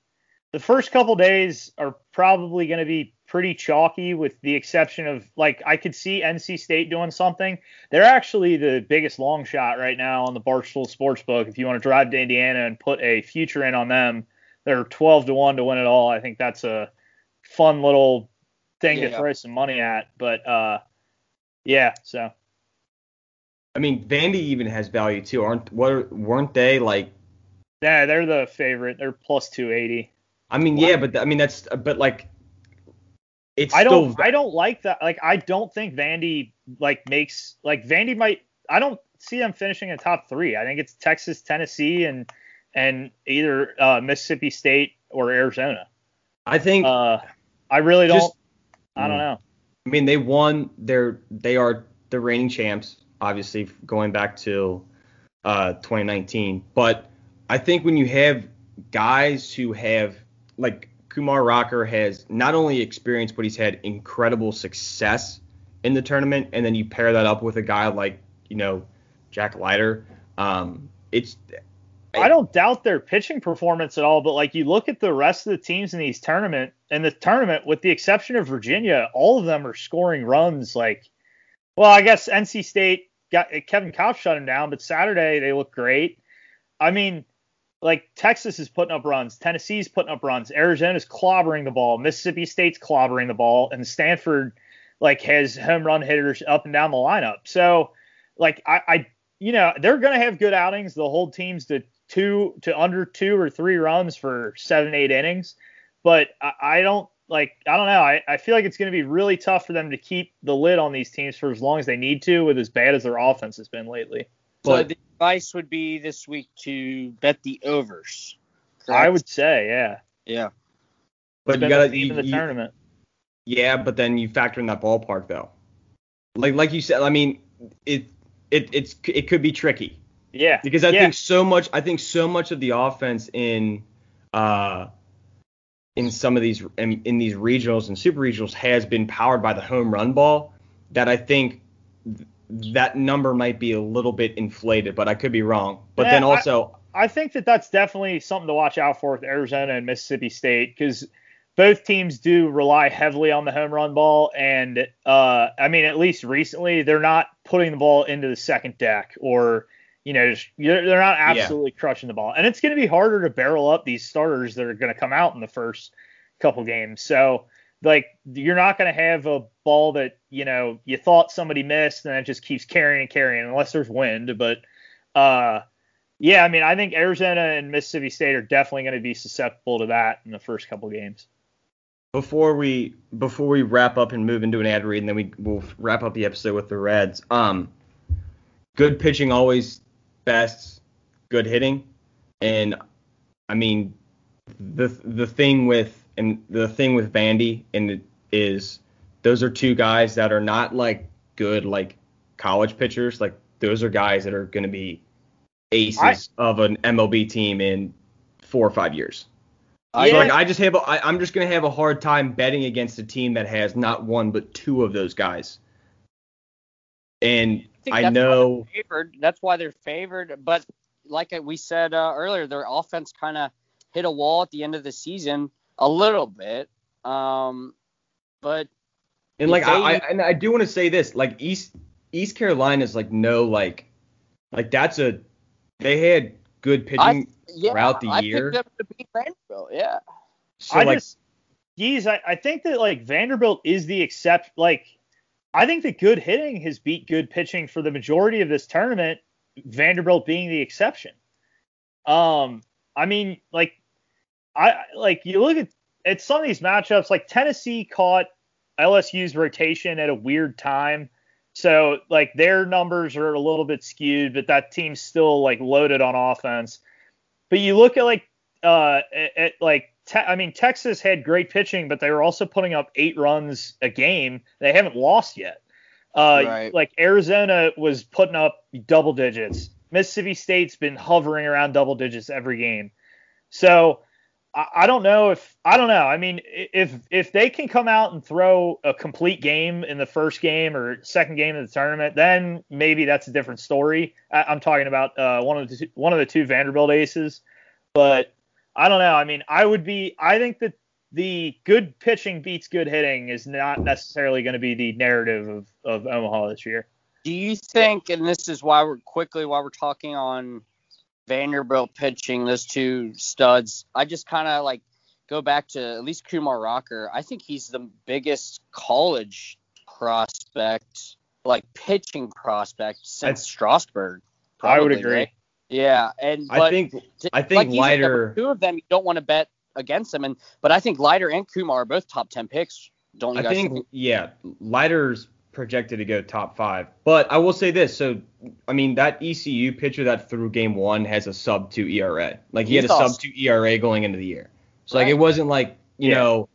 [SPEAKER 3] the first couple days are probably going to be pretty chalky, with the exception of like I could see NC State doing something. They're actually the biggest long shot right now on the Barstool Sportsbook. If you want to drive to Indiana and put a future in on them, they're 12 to one to win it all. I think that's a fun little thing
[SPEAKER 2] Yeah.
[SPEAKER 3] to throw some money at. But uh, yeah, so
[SPEAKER 1] I mean, Vandy even has value too, aren't? What weren't they like?
[SPEAKER 3] yeah, they're the favorite. They're plus 280.
[SPEAKER 1] I mean, yeah, but I mean that's but like it's
[SPEAKER 3] I don't
[SPEAKER 1] still
[SPEAKER 3] I don't like that. Like I don't think Vandy like makes like Vandy might I don't see them finishing in top three. I think it's Texas, Tennessee, and and either uh, Mississippi State or Arizona.
[SPEAKER 1] I think
[SPEAKER 3] Uh, I really don't.
[SPEAKER 1] Just-
[SPEAKER 3] I don't
[SPEAKER 1] Mm.
[SPEAKER 3] know.
[SPEAKER 1] I mean they won their they are the reigning champs, obviously going back to uh 2019. But I think when you have guys who have like Kumar Rocker has not only experience but he's had incredible success in the tournament, and then you pair that up with a guy like you know Jack Leiter, um, it's
[SPEAKER 3] I don't doubt their pitching performance at all, but like you look at the rest of the teams in these tournament in the tournament, with the exception of Virginia, all of them are scoring runs. Like, well, I guess NC State got Kevin Kopp shut him down, but Saturday they look great. I mean, like Texas is putting up runs, Tennessee's putting up runs, Arizona's clobbering the ball, Mississippi State's clobbering the ball, and Stanford like has home run hitters up and down the lineup. So, like I, I you know, they're to have good outings. They'll hold teams to two to under two or three runs for seven, eight innings. But I, I don't like, I don't know. I, I feel like it's to be really tough for them to keep the lid on these teams for as long as they need to, with as bad as their offense has been lately.
[SPEAKER 2] So the advice would be this week to bet the overs.
[SPEAKER 3] I would say, yeah.
[SPEAKER 2] Yeah.
[SPEAKER 1] but
[SPEAKER 3] It's
[SPEAKER 1] you gotta
[SPEAKER 3] the theme
[SPEAKER 1] you-
[SPEAKER 3] of the
[SPEAKER 1] you-
[SPEAKER 3] tournament.
[SPEAKER 1] Yeah, but then you factor in that ballpark though. Like like you said, I mean, it it it's it could be tricky
[SPEAKER 3] Yeah.
[SPEAKER 1] because I
[SPEAKER 3] yeah.
[SPEAKER 1] think so much I think so much of the offense in uh in some of these in, in these regionals and super regionals has been powered by the home run ball that I think th- that number might be a little bit inflated, but I could be wrong. But
[SPEAKER 3] Yeah,
[SPEAKER 1] then also
[SPEAKER 3] I think that that's definitely something to watch out for with Arizona and Mississippi State because both teams do rely heavily on the home run ball, and uh, I mean, at least recently, they're not putting the ball into the second deck or you know, just, they're they're not absolutely crushing the ball, and it's going to be harder to barrel up these starters that are going to come out in the first couple games. So like you're not going to have a ball that you know you thought somebody missed and it just keeps carrying and carrying unless there's wind, but uh yeah, I mean, I think Arizona and Mississippi State are definitely going to be susceptible to that in the first couple games.
[SPEAKER 1] before we before we wrap up and move into an ad read, and then we will wrap up the episode with the Reds. Um, good pitching always best, good hitting, and I mean the the thing with and the thing with Vandy and it is those are two guys that are not like good like college pitchers. Like those are guys that are going to be aces of an MLB team in four or five years.
[SPEAKER 2] I-
[SPEAKER 1] So, like I just have a, I, I'm just gonna have a hard time betting against a team that has not one but two of those guys. And I
[SPEAKER 2] why
[SPEAKER 1] know
[SPEAKER 2] favored. That's why they're favored. But like we said uh, earlier, their offense kind of hit a wall at the end of the season a little bit. Um, but
[SPEAKER 1] and like
[SPEAKER 2] If
[SPEAKER 1] I, I and I do want to say this, like East East Carolina is like no like like that's a they had good pitching
[SPEAKER 2] yeah,
[SPEAKER 1] throughout the
[SPEAKER 2] I
[SPEAKER 1] year.
[SPEAKER 2] picked them to beat Vanderbilt. Yeah.
[SPEAKER 1] So
[SPEAKER 3] I
[SPEAKER 1] like
[SPEAKER 3] just, geez, I, I think that like Vanderbilt is the except. Like, I think that good hitting has beat good pitching for the majority of this tournament. Vanderbilt being the exception. Um, I mean, like, I like you look at at some of these matchups. Like Tennessee caught LSU's rotation at a weird time. So like their numbers are a little bit skewed, but that team's still like loaded on offense. But you look at like uh at, at, like te- I mean Texas had great pitching, but they were also putting up eight runs a game. They haven't lost yet. Uh,
[SPEAKER 2] Right.
[SPEAKER 3] Like Arizona was putting up double digits. Mississippi State's been hovering around double digits every game. So I, I don't know if I don't know. I mean, if if they can come out and throw a complete game in the first game or second game of the tournament, then maybe that's a different story. I, I'm talking about uh, one of the two, one of the two Vanderbilt aces, but I don't know. I mean, I would be. I think that the good pitching beats good hitting is not necessarily going to be the narrative of of Omaha this year.
[SPEAKER 2] Do you think, and this is why we're quickly while we're talking on Vanderbilt pitching, those two studs. I just kind of like go back to at least Kumar Rocker. I think he's the biggest college prospect, like pitching prospect since Strasburg.
[SPEAKER 3] I would agree.
[SPEAKER 2] right? Yeah, and
[SPEAKER 1] I think
[SPEAKER 2] to-
[SPEAKER 1] I think
[SPEAKER 2] like said,
[SPEAKER 1] Leiter-
[SPEAKER 2] two of them you don't want to bet against them, and but I think Leiter and Kumar are both top ten picks. Don't you
[SPEAKER 1] I
[SPEAKER 2] guys
[SPEAKER 1] think yeah, Leiter's projected to go top five. But I will say this, so I mean that ECU pitcher that threw game one has a sub two ERA. Like he had a
[SPEAKER 2] awesome.
[SPEAKER 1] sub two ERA going into the year. So like it wasn't like you
[SPEAKER 3] Yeah.
[SPEAKER 1] know,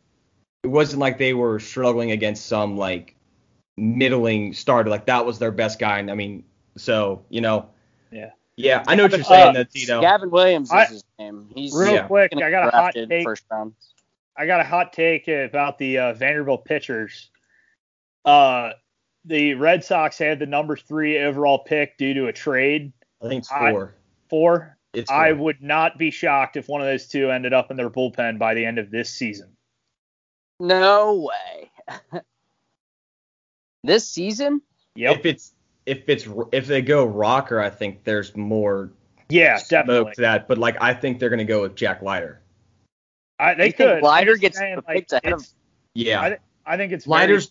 [SPEAKER 1] it wasn't like they were struggling against some like middling starter. Like that was their best guy. And I mean, so you know.
[SPEAKER 3] Yeah.
[SPEAKER 1] Yeah, I know what you're
[SPEAKER 3] Uh,
[SPEAKER 1] saying, though, Tito.
[SPEAKER 2] Gavin Williams is
[SPEAKER 3] I-
[SPEAKER 2] his name. He's
[SPEAKER 3] Real
[SPEAKER 1] Yeah.
[SPEAKER 3] quick, I got a hot take.
[SPEAKER 2] first round.
[SPEAKER 3] I got a hot take about the uh, Vanderbilt pitchers. Uh, the Red Sox had the number three overall pick due to a trade.
[SPEAKER 1] I think it's
[SPEAKER 3] I-
[SPEAKER 1] four.
[SPEAKER 3] Four.
[SPEAKER 1] It's
[SPEAKER 3] I would not be shocked if one of those two ended up in their bullpen by the end of this season.
[SPEAKER 2] No way. this season?
[SPEAKER 3] Yep.
[SPEAKER 1] If it's if it's if they go rocker, I think there's more
[SPEAKER 3] yeah,
[SPEAKER 1] smoke
[SPEAKER 3] definitely.
[SPEAKER 1] to that. But like I think they're gonna go with Jack Leiter.
[SPEAKER 3] I, they
[SPEAKER 2] You think
[SPEAKER 3] could.
[SPEAKER 2] Leiter gets
[SPEAKER 3] saying,
[SPEAKER 2] the
[SPEAKER 3] like,
[SPEAKER 2] picks ahead of-
[SPEAKER 1] Yeah,
[SPEAKER 3] I, thi- I think it's very-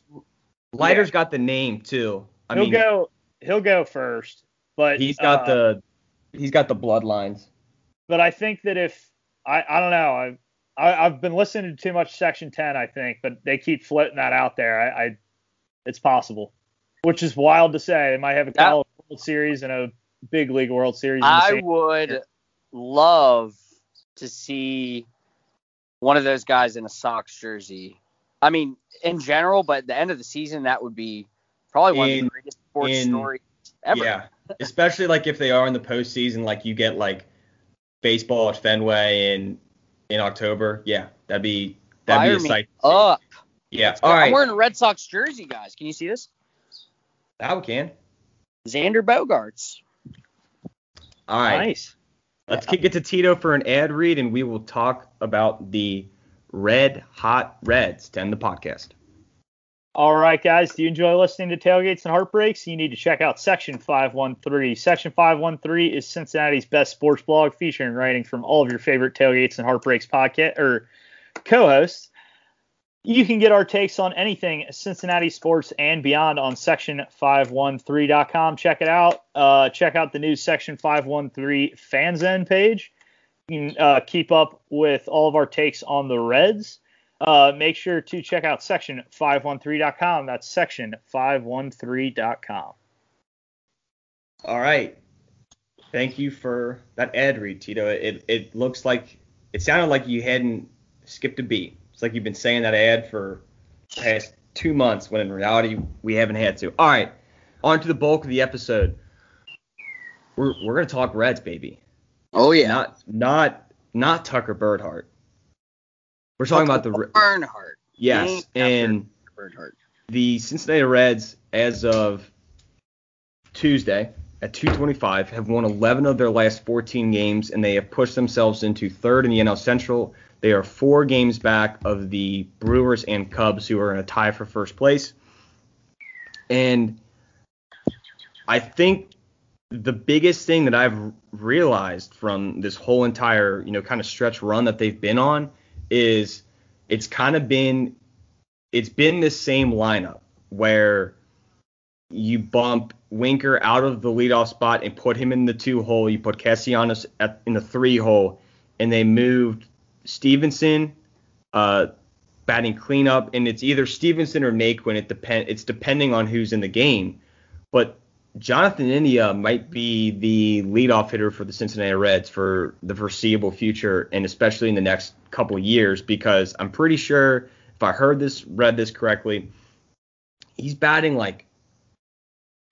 [SPEAKER 1] Leiter's Leiter's got the name too. I
[SPEAKER 3] he'll
[SPEAKER 1] mean,
[SPEAKER 3] go. He'll go first, but
[SPEAKER 1] he's got
[SPEAKER 3] uh,
[SPEAKER 1] the he's got the bloodlines.
[SPEAKER 3] but I think that if I I don't know I've I, I've been listening to too much Section 10 I think, but they keep floating that out there. I, I it's possible, which is wild to say. They might have a
[SPEAKER 2] That-
[SPEAKER 3] college World Series and a big league World Series.
[SPEAKER 2] I
[SPEAKER 3] same-
[SPEAKER 2] would love to see one of those guys in a Sox jersey. I mean, in general, but at the end of the season, that would be probably one of the greatest sports
[SPEAKER 1] in-
[SPEAKER 2] stories ever.
[SPEAKER 1] Yeah, especially like if they are in the postseason, like you get like baseball at Fenway in in October. Yeah, that'd be that'd
[SPEAKER 2] Fire
[SPEAKER 1] be a
[SPEAKER 2] me
[SPEAKER 1] sight. to see.
[SPEAKER 2] up.
[SPEAKER 1] yeah,
[SPEAKER 2] Let's go.
[SPEAKER 1] all
[SPEAKER 2] I'm wearing a Red Sox jersey, guys. Can you see this?
[SPEAKER 1] Now we can.
[SPEAKER 2] Xander Bogaerts.
[SPEAKER 1] All right.
[SPEAKER 3] nice.
[SPEAKER 1] Let's kick it to Tito for an ad read, and we will talk about the Red Hot Reds to end the podcast.
[SPEAKER 3] All right, guys. Do you enjoy listening to Tailgates and Heartbreaks? You need to check out Section 513. Section 513 is Cincinnati's best sports blog featuring writing from all of your favorite Tailgates and Heartbreaks podcast or co-hosts. You can get our takes on anything Cincinnati sports and beyond on section513.com. Check it out. Uh, check out the new Section 513 FanZen page. Uh, keep up with all of our takes on the Reds uh, make sure to check out section513.com. That's section513.com.
[SPEAKER 1] All right. Thank you for that ad read, Tito. It it looks like it sounded like you hadn't skipped a beat. It's like you've been saying that ad for past two months, when in reality we haven't had to. All right, on to the bulk of the episode. We're we're gonna talk Reds, baby.
[SPEAKER 2] Oh yeah.
[SPEAKER 1] Not not not Tucker Barnhart. We're talking about the
[SPEAKER 2] Bernhardt.
[SPEAKER 1] yes, and
[SPEAKER 2] Bernhardt.
[SPEAKER 1] the Cincinnati Reds, as of Tuesday at 225, have won 11 of their last 14 games, and they have pushed themselves into third in the NL Central. They are four games back of the Brewers and Cubs, who are in a tie for first place. And I think the biggest thing that I've realized from this whole entire, you know, kind of stretch run that they've been on is it's kind of been it's been this same lineup where you bump Winker out of the leadoff spot and put him in the two hole. You put Castellanos at, in the three hole, and they moved Stephenson uh, batting cleanup, and it's either Stephenson or Naquin. It depend. It's depending on who's in the game, but Jonathan India might be the leadoff hitter for the Cincinnati Reds for the foreseeable future, and especially in the next couple years, because I'm pretty sure if I heard this, read this correctly, he's batting like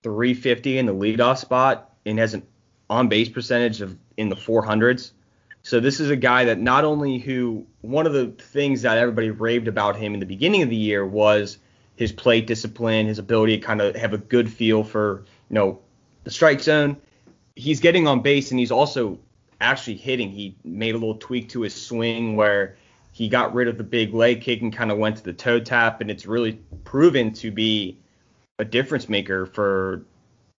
[SPEAKER 1] 350 in the leadoff spot and has an on base percentage of in the 400s. So this is a guy that not only who one of the things that everybody raved about him in the beginning of the year was his plate discipline, his ability to kind of have a good feel for you know the strike zone. He's getting on base and he's also actually hitting. He made a little tweak to his swing where he got rid of the big leg kick and kind of went to the toe tap, and it's really proven to be a difference maker for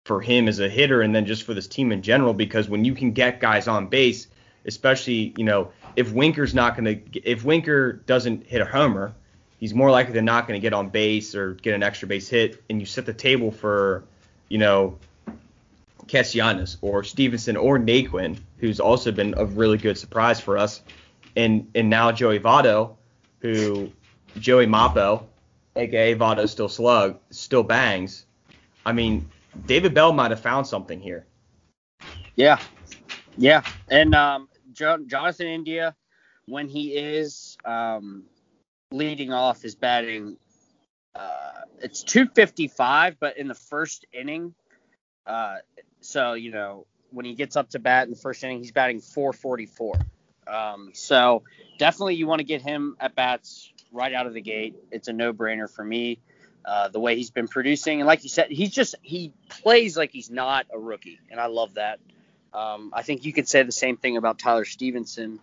[SPEAKER 1] for him as a hitter and then just for this team in general because when you can get guys on base, especially you know if Winker's not going to if Winker doesn't hit a homer, he's more likely than not going to get on base or get an extra base hit, and you set the table for you know Castellanos or Stephenson or Naquin, who's also been a really good surprise for us, and and now Joey Votto, who Joey Mappo, aka Votto still slug, still bangs. I mean, David Bell might have found something here.
[SPEAKER 2] Yeah, yeah, and um, Jonathan India, when he is um, leading off, his batting. Uh, it's 255, but in the first inning, uh, so you know when he gets up to bat in the first inning, he's batting 444. Um, so definitely you want to get him at bats right out of the gate. It's a no-brainer for me. Uh, the way he's been producing, and like you said, he's just he plays like he's not a rookie, and I love that. Um, I think you could say the same thing about Tyler Stephenson.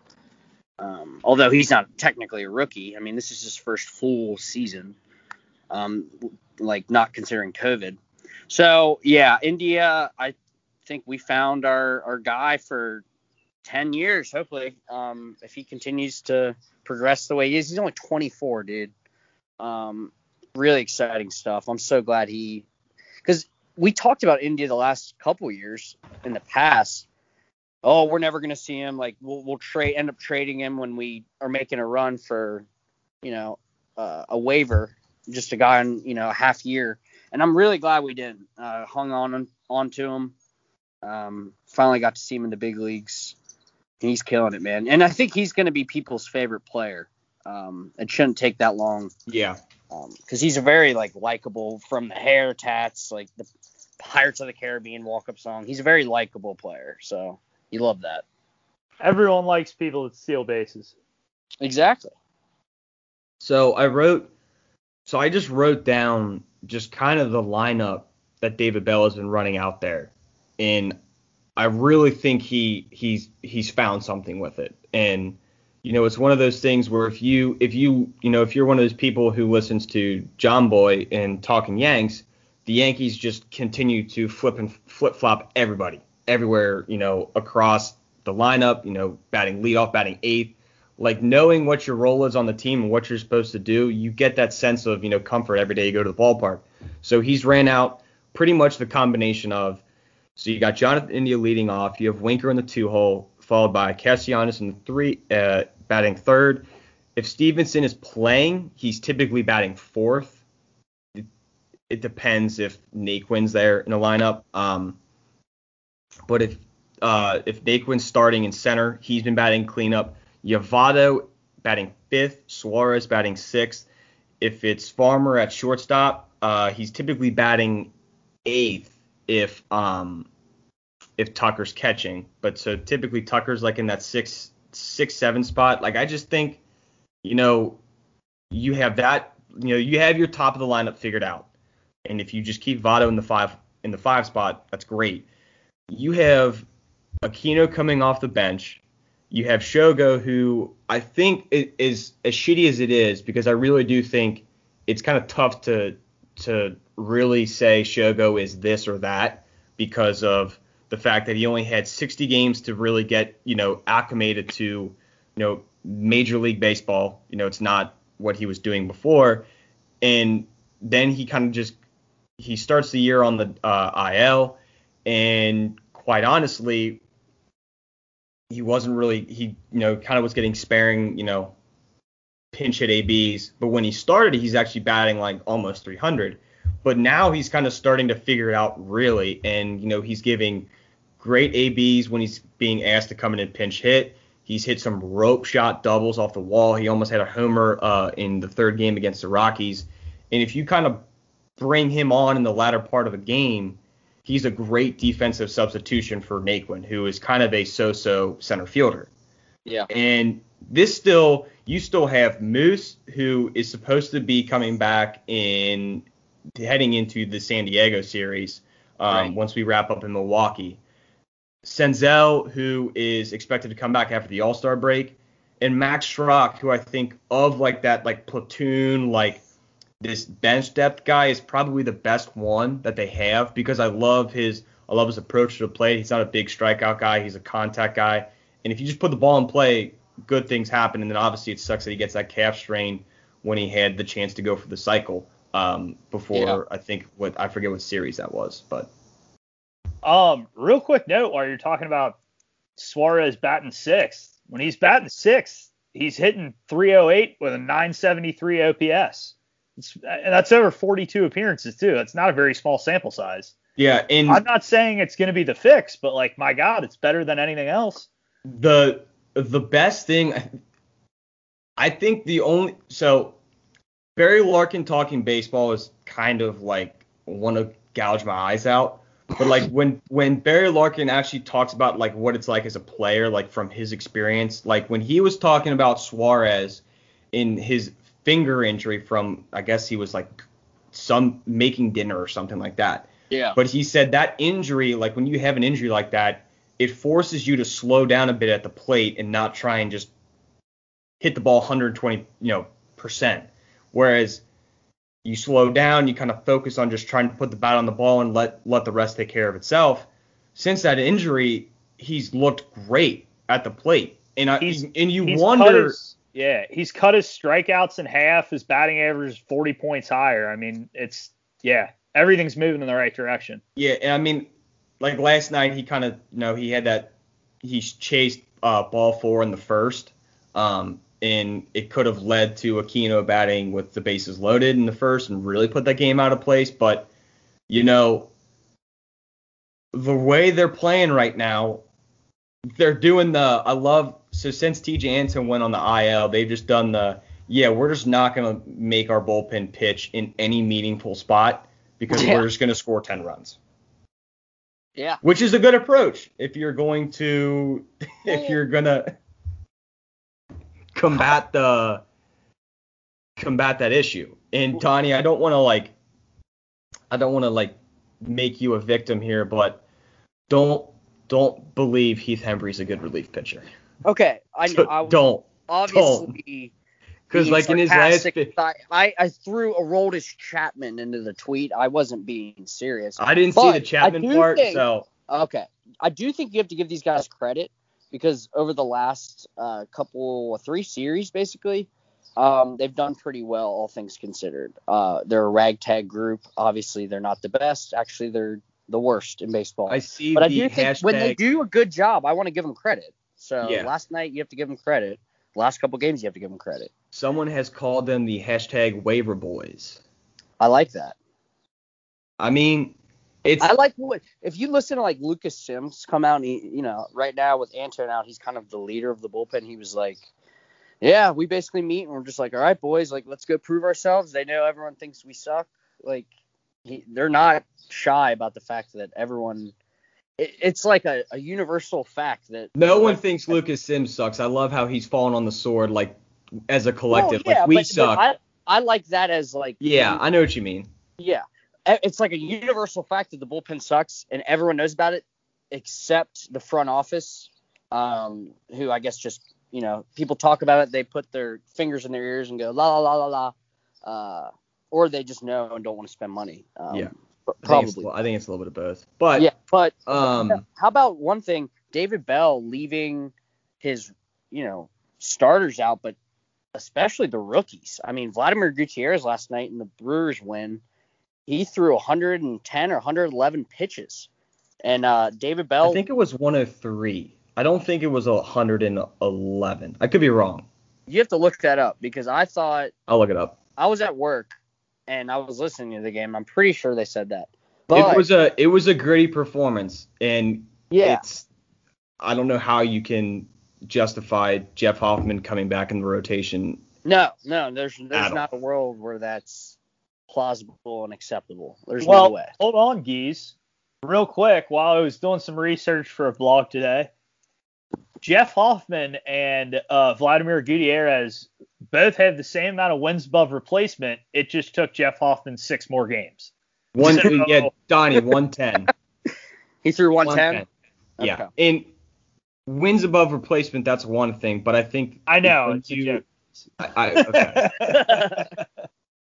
[SPEAKER 2] um, although he's not technically a rookie. I mean, this is his first full season, um, like not considering COVID. So yeah, India, I think we found our our guy for 10 years, hopefully, um, if he continues to progress the way he is. He's only 24, dude. Um, really exciting stuff. I'm so glad he, because we talked about India the last couple years in the past. Oh, we're never gonna see him. Like we'll we'll trade end up trading him when we are making a run for, you know, uh, a waiver, just a guy on you know a half year. And I'm really glad we didn't. Uh, hung on on to him. Um, finally got to see him in the big leagues. He's killing it, man. And I think he's going to be people's favorite player. Um, it shouldn't take that long.
[SPEAKER 1] Yeah.
[SPEAKER 2] Because um, he's a very like likable from the hair tats, like the Pirates of the Caribbean walk up song. He's a very likable player, so you love that.
[SPEAKER 3] Everyone likes people that steal bases.
[SPEAKER 2] Exactly.
[SPEAKER 1] So I wrote, so I just wrote down just kind of the lineup that David Bell has been running out there, and I really think he he's he's found something with it, and you know it's one of those things where if you if you you know if you're one of those people who listens to Jomboy and Talking Yanks, the Yankees just continue to flip and flip flop everybody everywhere, you know, across the lineup, you know, batting leadoff, batting eighth. Like knowing what your role is on the team and what you're supposed to do, you get that sense of, you know, comfort every day you go to the ballpark. So he's ran out pretty much the combination of so you got Jonathan India leading off, you have Winker in the two hole, followed by Castellanos in the three, uh, batting third. If Stephenson is playing, he's typically batting fourth it depends if Naquin's there in the lineup. Um, but if uh, if Naquin's starting in center, he's been batting cleanup. Yavato batting fifth, Suarez batting sixth. If it's Farmer at shortstop, uh, he's typically batting eighth if um if Tucker's catching. But so typically Tucker's like in that six six seven spot. Like I just think, you know, you have that you know, you have your top of the lineup figured out. And if you just keep Votto in the five in the five spot, that's great. You have Aquino coming off the bench. You have Shogo, who I think is as shitty as it is, because I really do think it's kind of tough to to really say Shogo is this or that because of the fact that he only had 60 games to really get you know acclimated to you know Major League Baseball. You know, it's not what he was doing before, and then he kind of just he starts the year on the uh, IL, and quite honestly, he wasn't really he you know kind of was getting sparing you know pinch hit ABs, but when he started, he's actually batting like almost 300. But now he's kind of starting to figure it out really, and you know he's giving great ABs when he's being asked to come in and pinch hit. He's hit some rope shot doubles off the wall. He almost had a homer uh, in the third game against the Rockies. And if you kind of bring him on in the latter part of a game, he's a great defensive substitution for Naquin, who is kind of a so-so center fielder.
[SPEAKER 2] Yeah.
[SPEAKER 1] And this still, you still have Moose, who is supposed to be coming back in heading into the San Diego series um, right. once we wrap up in Milwaukee. Senzel, who is expected to come back after the All Star break, and Max Schrock, who I think of like that like platoon like this bench depth guy is probably the best one that they have because I love his I love his approach to the play. He's not a big strikeout guy. He's a contact guy. And if you just put the ball in play, good things happen. And then obviously it sucks that he gets that calf strain when he had the chance to go for the cycle um, before
[SPEAKER 2] Yeah.
[SPEAKER 1] I think what I forget what series that was, but
[SPEAKER 3] Um, real quick note while you're talking about Suarez batting sixth. When he's batting sixth, he's hitting 308 with a 973 OPS. It's, and that's over 42 appearances too. That's not a very small sample size.
[SPEAKER 1] yeah. And
[SPEAKER 3] I'm not saying it's going to be the fix, but like my God, it's better than anything else.
[SPEAKER 1] the the best thing I think the only so Barry Larkin talking baseball is kind of like want to gouge my eyes out. But like when when Barry Larkin actually talks about like what it's like as a player, like from his experience, like when he was talking about Suarez in his finger injury from I guess he was like some making dinner or something like that.
[SPEAKER 2] Yeah.
[SPEAKER 1] But he said that injury, like when you have an injury like that, it forces you to slow down a bit at the plate and not try and just hit the ball 120, you know, percent. Whereas you slow down, you kind of focus on just trying to put the bat on the ball and let let the rest take care of itself. Since that injury, he's looked great at the plate, and I,
[SPEAKER 3] He's-
[SPEAKER 1] and you wonder.
[SPEAKER 3] Yeah, he's cut his strikeouts in half. His batting average is 40 points higher. I mean, it's yeah, everything's moving in the right direction.
[SPEAKER 1] Yeah, and I mean, like last night, he kind of, you know, he had that, he chased uh, ball four in the first, um, and it could have led to Aquino batting with the bases loaded in the first and really put that game out of place. But, you know, the way they're playing right now, they're doing the, I love, so since Tejay Antone went on the IL, they've just done the, yeah, we're just not going to make our bullpen pitch in any meaningful spot because
[SPEAKER 2] Yeah.
[SPEAKER 1] we're just going to score 10 runs
[SPEAKER 2] Yeah.
[SPEAKER 1] which is a good approach if you're going to if you're gonna combat the combat that issue. And Donnie, I don't want to like I don't want to like make you a victim here, but don't don't believe Heath Hembree's a good relief pitcher.
[SPEAKER 2] Okay. I know. I
[SPEAKER 1] don't
[SPEAKER 2] obviously
[SPEAKER 1] because like in his last.
[SPEAKER 2] I, I threw Aroldis Chapman into the tweet. I wasn't being serious.
[SPEAKER 1] I didn't see the Chapman part,
[SPEAKER 2] think-
[SPEAKER 1] so
[SPEAKER 2] Okay. I do think you have to give these guys credit because over the last uh, couple, three series basically, um, they've done pretty well, all things considered. Uh, they're a ragtag group. Obviously, they're not the best. Actually, they're the worst in baseball.
[SPEAKER 1] I see
[SPEAKER 2] but I do think
[SPEAKER 1] hashtag.
[SPEAKER 2] when they do a good job, I want to give them credit. So
[SPEAKER 1] Yeah.
[SPEAKER 2] last night, you have to give them credit. Last couple games, you have to give them credit.
[SPEAKER 1] someone has called them the hashtag waiver boys.
[SPEAKER 2] I like that.
[SPEAKER 1] I mean, it's
[SPEAKER 2] I like what if you listen to like Lucas Sims come out and he, you know right now with Antone out he's kind of the leader of the bullpen. He was like, yeah, we basically meet and we're just like, all right, boys, like let's go prove ourselves. They know everyone thinks we suck. Like he, they're not shy about the fact that everyone. It, it's like a, a universal fact that
[SPEAKER 1] No one thinks Lucas Sims sucks. I love how he's fallen on the sword like as a collective.
[SPEAKER 2] Well, yeah,
[SPEAKER 1] like we
[SPEAKER 2] but- but
[SPEAKER 1] suck.
[SPEAKER 2] I, I like that as like
[SPEAKER 1] yeah, I know what you mean.
[SPEAKER 2] Yeah. It's like a universal fact that the bullpen sucks and everyone knows about it except the front office, um, who I guess just, you know, people talk about it, they put their fingers in their ears and go la la la la la. Uh, or they just know and don't want to spend money. Um,
[SPEAKER 1] Yeah.
[SPEAKER 2] Pr-
[SPEAKER 1] I think,
[SPEAKER 2] Probably.
[SPEAKER 1] I think it's a little bit of both. But
[SPEAKER 2] Yeah, but
[SPEAKER 1] um
[SPEAKER 2] how about one thing? David Bell leaving his, you know, starters out, but especially the rookies. I mean, Vladimir Gutierrez last night in the Brewers win, he threw 110 or 111 pitches, and uh, David Bell.
[SPEAKER 1] I think it was 103. I don't think it was 111. I could be wrong.
[SPEAKER 2] you have to look that up because I thought
[SPEAKER 1] I'll look it up.
[SPEAKER 2] I was at work and I was listening to the game. I'm pretty sure they said that. But
[SPEAKER 1] it was a it was a gritty performance and
[SPEAKER 2] yeah,
[SPEAKER 1] it's I don't know how you can justify Jeff Hoffman coming back in the rotation.
[SPEAKER 2] no, no, there's
[SPEAKER 1] At
[SPEAKER 2] there's
[SPEAKER 1] all.
[SPEAKER 2] not a world where that's plausible and acceptable. There's
[SPEAKER 3] well,
[SPEAKER 2] no way.
[SPEAKER 3] hold on, Geese. Real quick, while I was doing some research for a blog today, Jeff Hoffman and uh, Vladimir Gutierrez both have the same amount of wins above replacement. It just took Jeff Hoffman six more games.
[SPEAKER 1] One
[SPEAKER 3] So-
[SPEAKER 1] yeah, Donnie 110.
[SPEAKER 2] He threw 110.
[SPEAKER 1] 110. Yeah.
[SPEAKER 2] Okay.
[SPEAKER 1] And wins above replacement, that's one thing, but I think
[SPEAKER 3] I know.
[SPEAKER 1] when
[SPEAKER 3] It's a
[SPEAKER 1] you-
[SPEAKER 3] joke.
[SPEAKER 1] I, I, okay.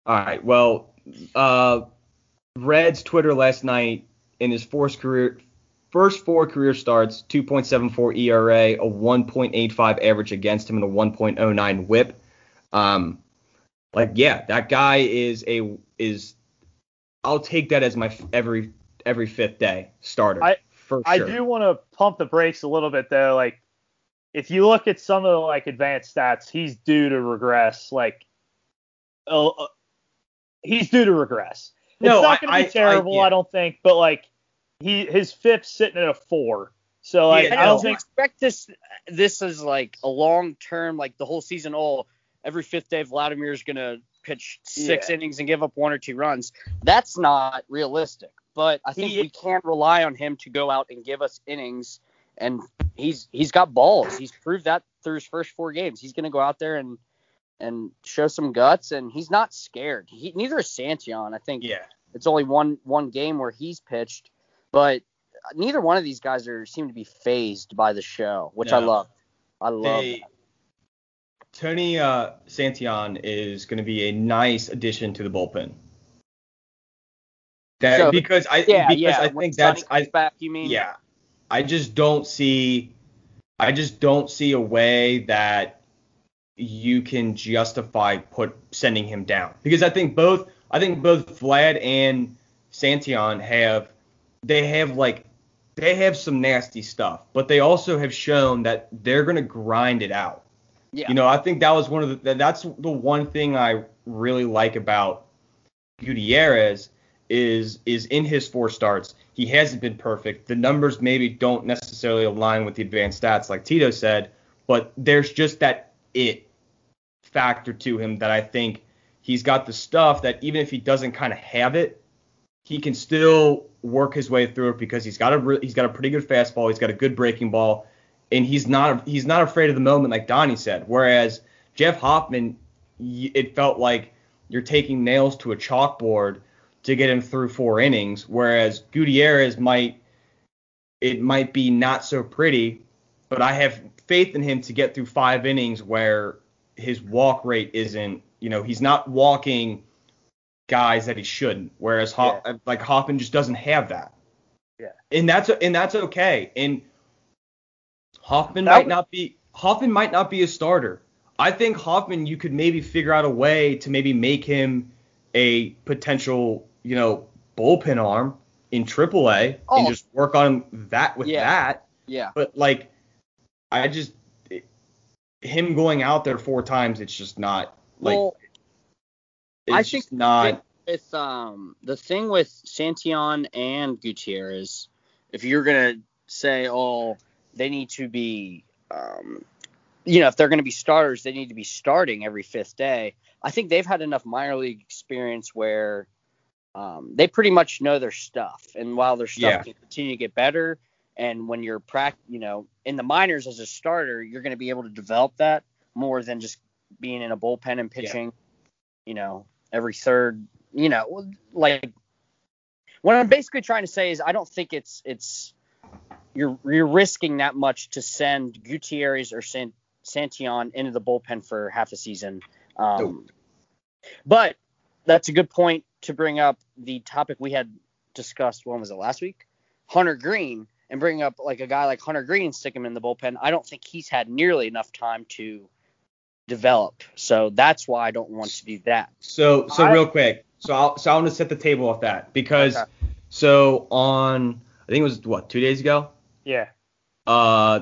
[SPEAKER 1] All right. Well, uh, Red's Twitter last night in his first career first four career starts, 2.74 ERA, a 1.85 average against him, and a 1.09 WHIP. Um, like yeah, that guy is a is. I'll take that as my every every fifth day starter.
[SPEAKER 3] I
[SPEAKER 1] for
[SPEAKER 3] I do want to pump the brakes a little bit though. Like if you look at some of the like advanced stats, he's due to regress. Like, uh, he's due to regress.
[SPEAKER 1] No,
[SPEAKER 3] it's not going to be
[SPEAKER 1] I- I-
[SPEAKER 3] terrible,
[SPEAKER 1] yeah.
[SPEAKER 3] I, don't think, but like he his fifth sitting at a four. So like
[SPEAKER 1] Yeah,
[SPEAKER 3] I
[SPEAKER 2] I
[SPEAKER 3] don't
[SPEAKER 2] don't
[SPEAKER 3] think
[SPEAKER 2] expect this. This is like a long term, like the whole season. All every fifth day Vladimir is gonna pitch six
[SPEAKER 3] Yeah.
[SPEAKER 2] innings and give up one or two runs. That's not realistic. But I think
[SPEAKER 3] He-
[SPEAKER 2] we can't rely on him to go out and give us innings. And he's he's got balls. He's proved that through his first four games. He's gonna go out there and and show some guts. And he's not scared. He, neither is Santillan. I think
[SPEAKER 1] yeah.
[SPEAKER 2] it's only one one game where he's pitched, but neither one of these guys are seem to be phased by the show, which I love. I love.
[SPEAKER 1] They,
[SPEAKER 2] that.
[SPEAKER 1] Tony uh, Santillan is going to be a nice addition to the bullpen. That
[SPEAKER 2] So-
[SPEAKER 1] because I
[SPEAKER 2] Yeah,
[SPEAKER 1] because
[SPEAKER 2] yeah.
[SPEAKER 1] I
[SPEAKER 2] when
[SPEAKER 1] think that's
[SPEAKER 2] comes
[SPEAKER 1] I
[SPEAKER 2] back. You mean?
[SPEAKER 1] yeah I just don't see I just don't see a way that you can justify put sending him down because I think both I think both Vlad and Santillan have they have like they have some nasty stuff, but they also have shown that they're going to grind it out.
[SPEAKER 2] Yeah.
[SPEAKER 1] You know, I think that was one of the that's the one thing I really like about Gutierrez is is in his four starts. He hasn't been perfect. The numbers maybe don't necessarily align with the advanced stats like Tito said, but there's just that it factor to him that I think he's got the stuff that even if he doesn't kind of have it, he can still work his way through it because he's got a re- he's got a pretty good fastball, he's got a good breaking ball, and he's not he's not afraid of the moment like Donnie said. Whereas Jeff Hoffman, it felt like you're taking nails to a chalkboard to get him through four innings, whereas Gutierrez might it might be not so pretty, but I have faith in him to get through five innings where his walk rate isn't, you know, he's not walking guys that he shouldn't, whereas Ho- uh, like Hoffman just doesn't have that.
[SPEAKER 3] Yeah.
[SPEAKER 1] And that's and that's okay. And Hoffman
[SPEAKER 3] That
[SPEAKER 1] might
[SPEAKER 3] was-
[SPEAKER 1] not be Hoffman might not be a starter. I think Hoffman you could maybe figure out a way to maybe make him a potential, you know, bullpen arm in AAA and
[SPEAKER 2] Oh.
[SPEAKER 1] just work on that with
[SPEAKER 2] Yeah.
[SPEAKER 1] that.
[SPEAKER 2] Yeah.
[SPEAKER 1] But like, I just it- him going out there four times, it's just not like
[SPEAKER 2] well, I think
[SPEAKER 1] not.
[SPEAKER 2] with um the thing with Santillan and Gutierrez, if you're gonna say, oh, they need to be, um, you know, if they're gonna be starters, they need to be starting every fifth day. I think they've had enough minor league experience where um, they pretty much know their stuff, and while their stuff
[SPEAKER 1] Yeah.
[SPEAKER 2] can continue to get better, and when you're prac, you know, in the minors as a starter, you're gonna be able to develop that more than just being in a bullpen and pitching, you know, every third you know, like what I'm basically trying to say is I don't think it's it's you're you're risking that much to send Gutierrez or San, Santillan into the bullpen for half a season. Um. But that's a good point to bring up the topic we had discussed. When was it last week? Hunter Greene and bring up like a guy like Hunter Greene and stick him in the bullpen. I don't think he's had nearly enough time to develop. So that's why I don't want to do that.
[SPEAKER 1] So so
[SPEAKER 3] I-
[SPEAKER 1] real quick, so I'll so I want to set the table off that because
[SPEAKER 2] Okay.
[SPEAKER 1] so on I think it was what two days ago,
[SPEAKER 3] yeah.
[SPEAKER 1] uh,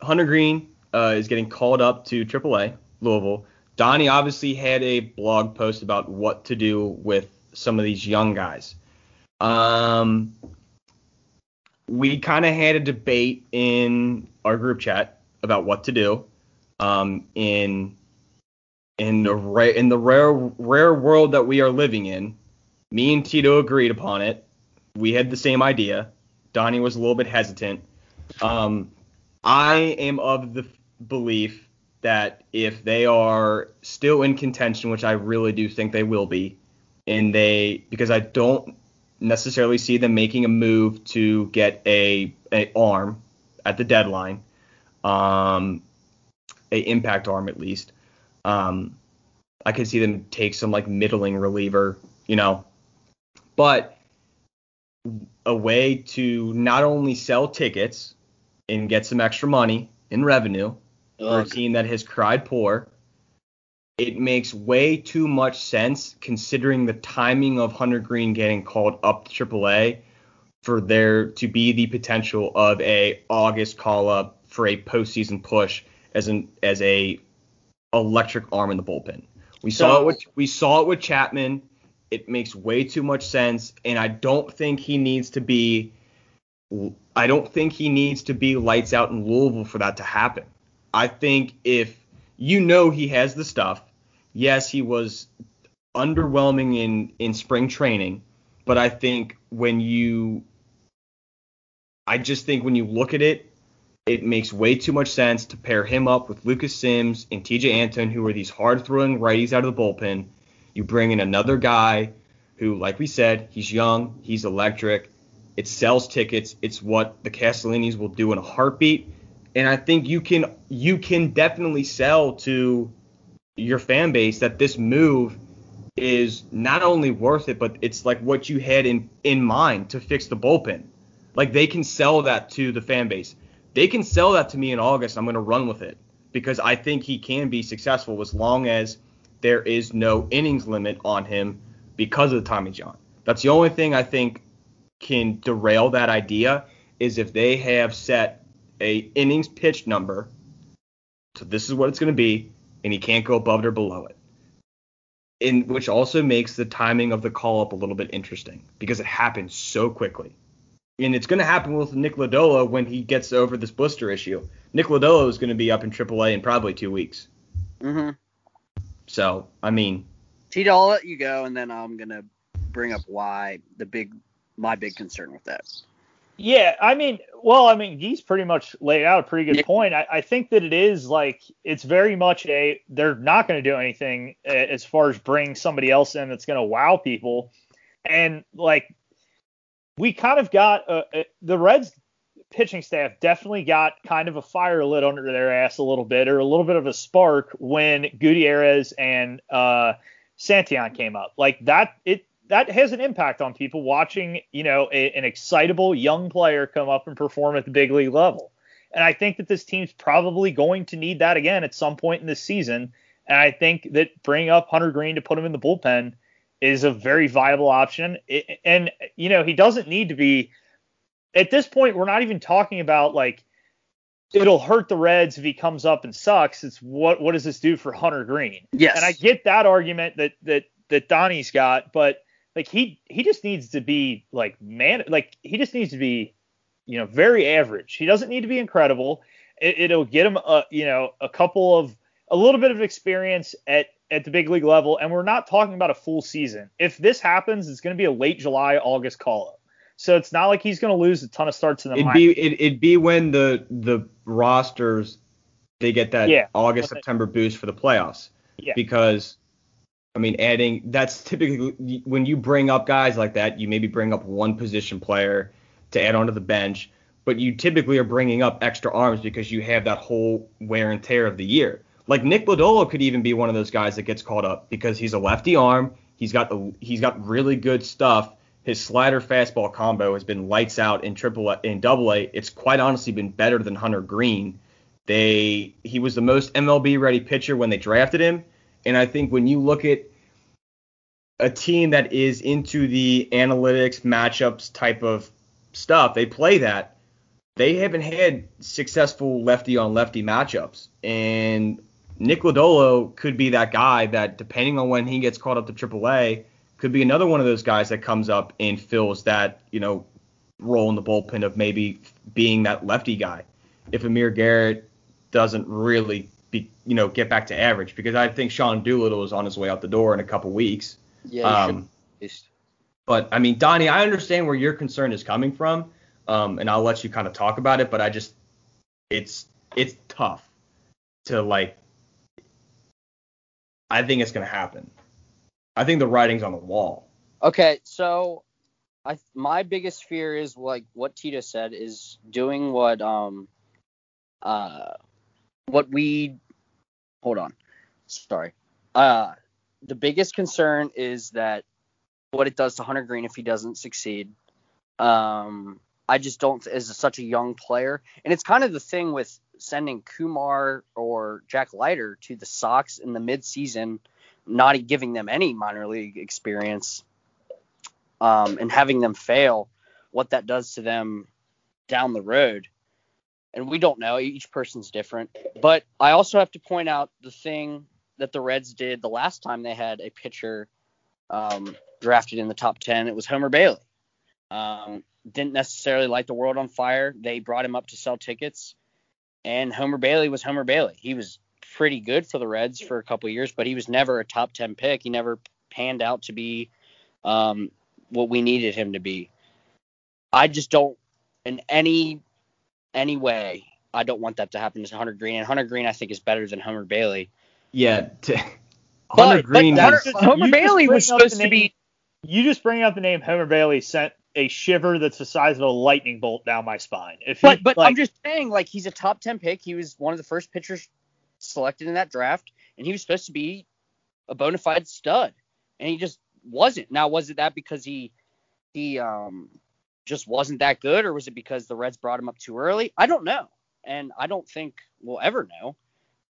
[SPEAKER 1] Hunter Greene uh, is getting called up to AAA Louisville. Donnie obviously had a blog post about what to do with some of these young guys. Um, we kind of had a debate in our group chat about what to do. Um, in in the rare in the rare rare world that we are living in, me and Tito agreed upon it. We had the same idea. Donnie was a little bit hesitant. Um, I am of the belief that if they are still in contention, which I really do think they will be, and they because I don't necessarily see them making a move to get a, a arm at the deadline, um, a impact arm at least. Um, I could see them take some like middling reliever, you know. But a way to not only sell tickets and get some extra money in revenue for a team that has cried poor, it makes way too much sense considering the timing of Hunter Greene getting called up to AAA for there to be the potential of a August call up for a postseason push as an as a electric arm in the bullpen. We saw
[SPEAKER 2] So-
[SPEAKER 1] it with we saw it with Chapman. It makes way too much sense, and I don't think he needs to be. I don't think he needs to be lights out in Louisville for that to happen. I think if you know he has the stuff, yes, he was underwhelming in in spring training, but I think when you I just think when you look at it, it makes way too much sense to pair him up with Lucas Sims and Tejay Antone, who are these hard throwing righties out of the bullpen. You bring in another guy who, like we said, he's young, he's electric. It sells tickets. It's what the Castellinis will do in a heartbeat. And I think you can you can definitely sell to your fan base that this move is not only worth it, but it's like what you had in in mind to fix the bullpen. Like they can sell that to the fan base. They can sell that to me in August. I'm going to run with it because I think he can be successful as long as there is no innings limit on him because of the Tommy John. That's the only thing I think can derail that idea is if they have set a innings pitched number. So this is what it's going to be, and he can't go above or below it. In which also makes the timing of the call up a little bit interesting because it happens so quickly. And it's going to happen with Nick Lodolo when he gets over this blister issue. Nick Lodolo is going to be up in AAA in probably two weeks.
[SPEAKER 2] Mm-hmm.
[SPEAKER 1] So, I mean,
[SPEAKER 4] Tito, I'll let you go, and then I'm gonna bring up why the big my big concern with that.
[SPEAKER 3] Yeah, I mean, well, I mean, he's pretty much laid out a pretty good point. I, I think that it is like it's very much a they're not going to do anything uh, as far as bring somebody else in that's going to wow people, and like we kind of got uh, uh, the Reds pitching staff definitely got kind of a fire lit under their ass a little bit or a little bit of a spark when Gutierrez and uh, Santillan came up. Like that, it that has an impact on people watching, you know, a, an excitable young player come up and perform at the big league level. And I think that this team's probably going to need that again at some point in this season. And I think that bringing up Hunter Greene to put him in the bullpen is a very viable option. It, and you know, he doesn't need to be. At this point, we're not even talking about like it'll hurt the Reds if he comes up and sucks. It's what what does this do for Hunter Greene?
[SPEAKER 4] Yes.
[SPEAKER 3] And I get that argument that that that Donnie's got, but like he he just needs to be like man like he just needs to be you know very average. He doesn't need to be incredible. It, it'll get him a you know a couple of a little bit of experience at at the big league level, and we're not talking about a full season. If this happens, it's going to be a late July August call up. So it's not like he's going to lose a ton of starts in the
[SPEAKER 1] it'd
[SPEAKER 3] minors.
[SPEAKER 1] be it, it'd be when the the rosters they get that
[SPEAKER 3] Yeah.
[SPEAKER 1] August September boost for the playoffs.
[SPEAKER 3] Yeah.
[SPEAKER 1] Because I mean, adding that's typically when you bring up guys like that, you maybe bring up one position player to add onto the bench, but you typically are bringing up extra arms because you have that whole wear and tear of the year. Like Nick Lodolo could even be one of those guys that gets called up because he's a lefty arm. He's got the he's got really good stuff. His slider fastball combo has been lights out in triple in double A. It's quite honestly been better than Hunter Greene. They he was the most MLB ready pitcher when they drafted him, and I think when you look at a team that is into the analytics matchups type of stuff, they play that. They haven't had successful lefty on lefty matchups, and Nick Lodolo could be that guy that, depending on when he gets called up to AAA, could be another one of those guys that comes up and fills that you know role in the bullpen of maybe being that lefty guy. If Amir Garrett doesn't really be you know get back to average, because I think Sean Doolittle is on his way out the door in a couple weeks.
[SPEAKER 4] Yeah.
[SPEAKER 1] Um, but I mean, Donnie, I understand where your concern is coming from, um, and I'll let you kind of talk about it. But I just, it's it's tough to like. I think it's gonna happen. I think the writing's on the wall.
[SPEAKER 2] Okay, so I my biggest fear is like what Tito said is doing what um uh what we hold on. Sorry. Uh the biggest concern is that what it does to Hunter Greene if he doesn't succeed. Um, I just don't as such a young player, and it's kind of the thing with sending Kumar or Jack Leiter to the Sox in the midseason, not giving them any minor league experience, um, and having them fail, what that does to them down the road. And we don't know. Each person's different. But I also have to point out the thing that the Reds did the last time they had a pitcher um, drafted in the top 10. It was Homer Bailey. Um, didn't necessarily light the world on fire. They brought him up to sell tickets, and Homer Bailey was Homer Bailey. He was pretty good for the Reds for a couple years, but he was never a top 10 pick. He never panned out to be um, what we needed him to be. I just don't, in any any way, I don't want that to happen to Hunter Greene. And Hunter Greene, I think, is better than Homer Bailey.
[SPEAKER 1] Yeah, to, Hunter
[SPEAKER 2] But-
[SPEAKER 1] Green.
[SPEAKER 2] but Hunter,
[SPEAKER 1] is-
[SPEAKER 2] Homer Bailey was supposed to
[SPEAKER 3] name-
[SPEAKER 2] be.
[SPEAKER 3] You just bring up the name Homer Bailey sent a shiver that's the size of a lightning bolt down my spine. If he,
[SPEAKER 2] But but
[SPEAKER 3] like,
[SPEAKER 2] I'm just saying, like he's a top ten pick. He was one of the first pitchers selected in that draft, and he was supposed to be a bona fide stud, and he just wasn't. Now, was it that because he he um just wasn't that good, or was it because the Reds brought him up too early? I don't know, and I don't think we'll ever know.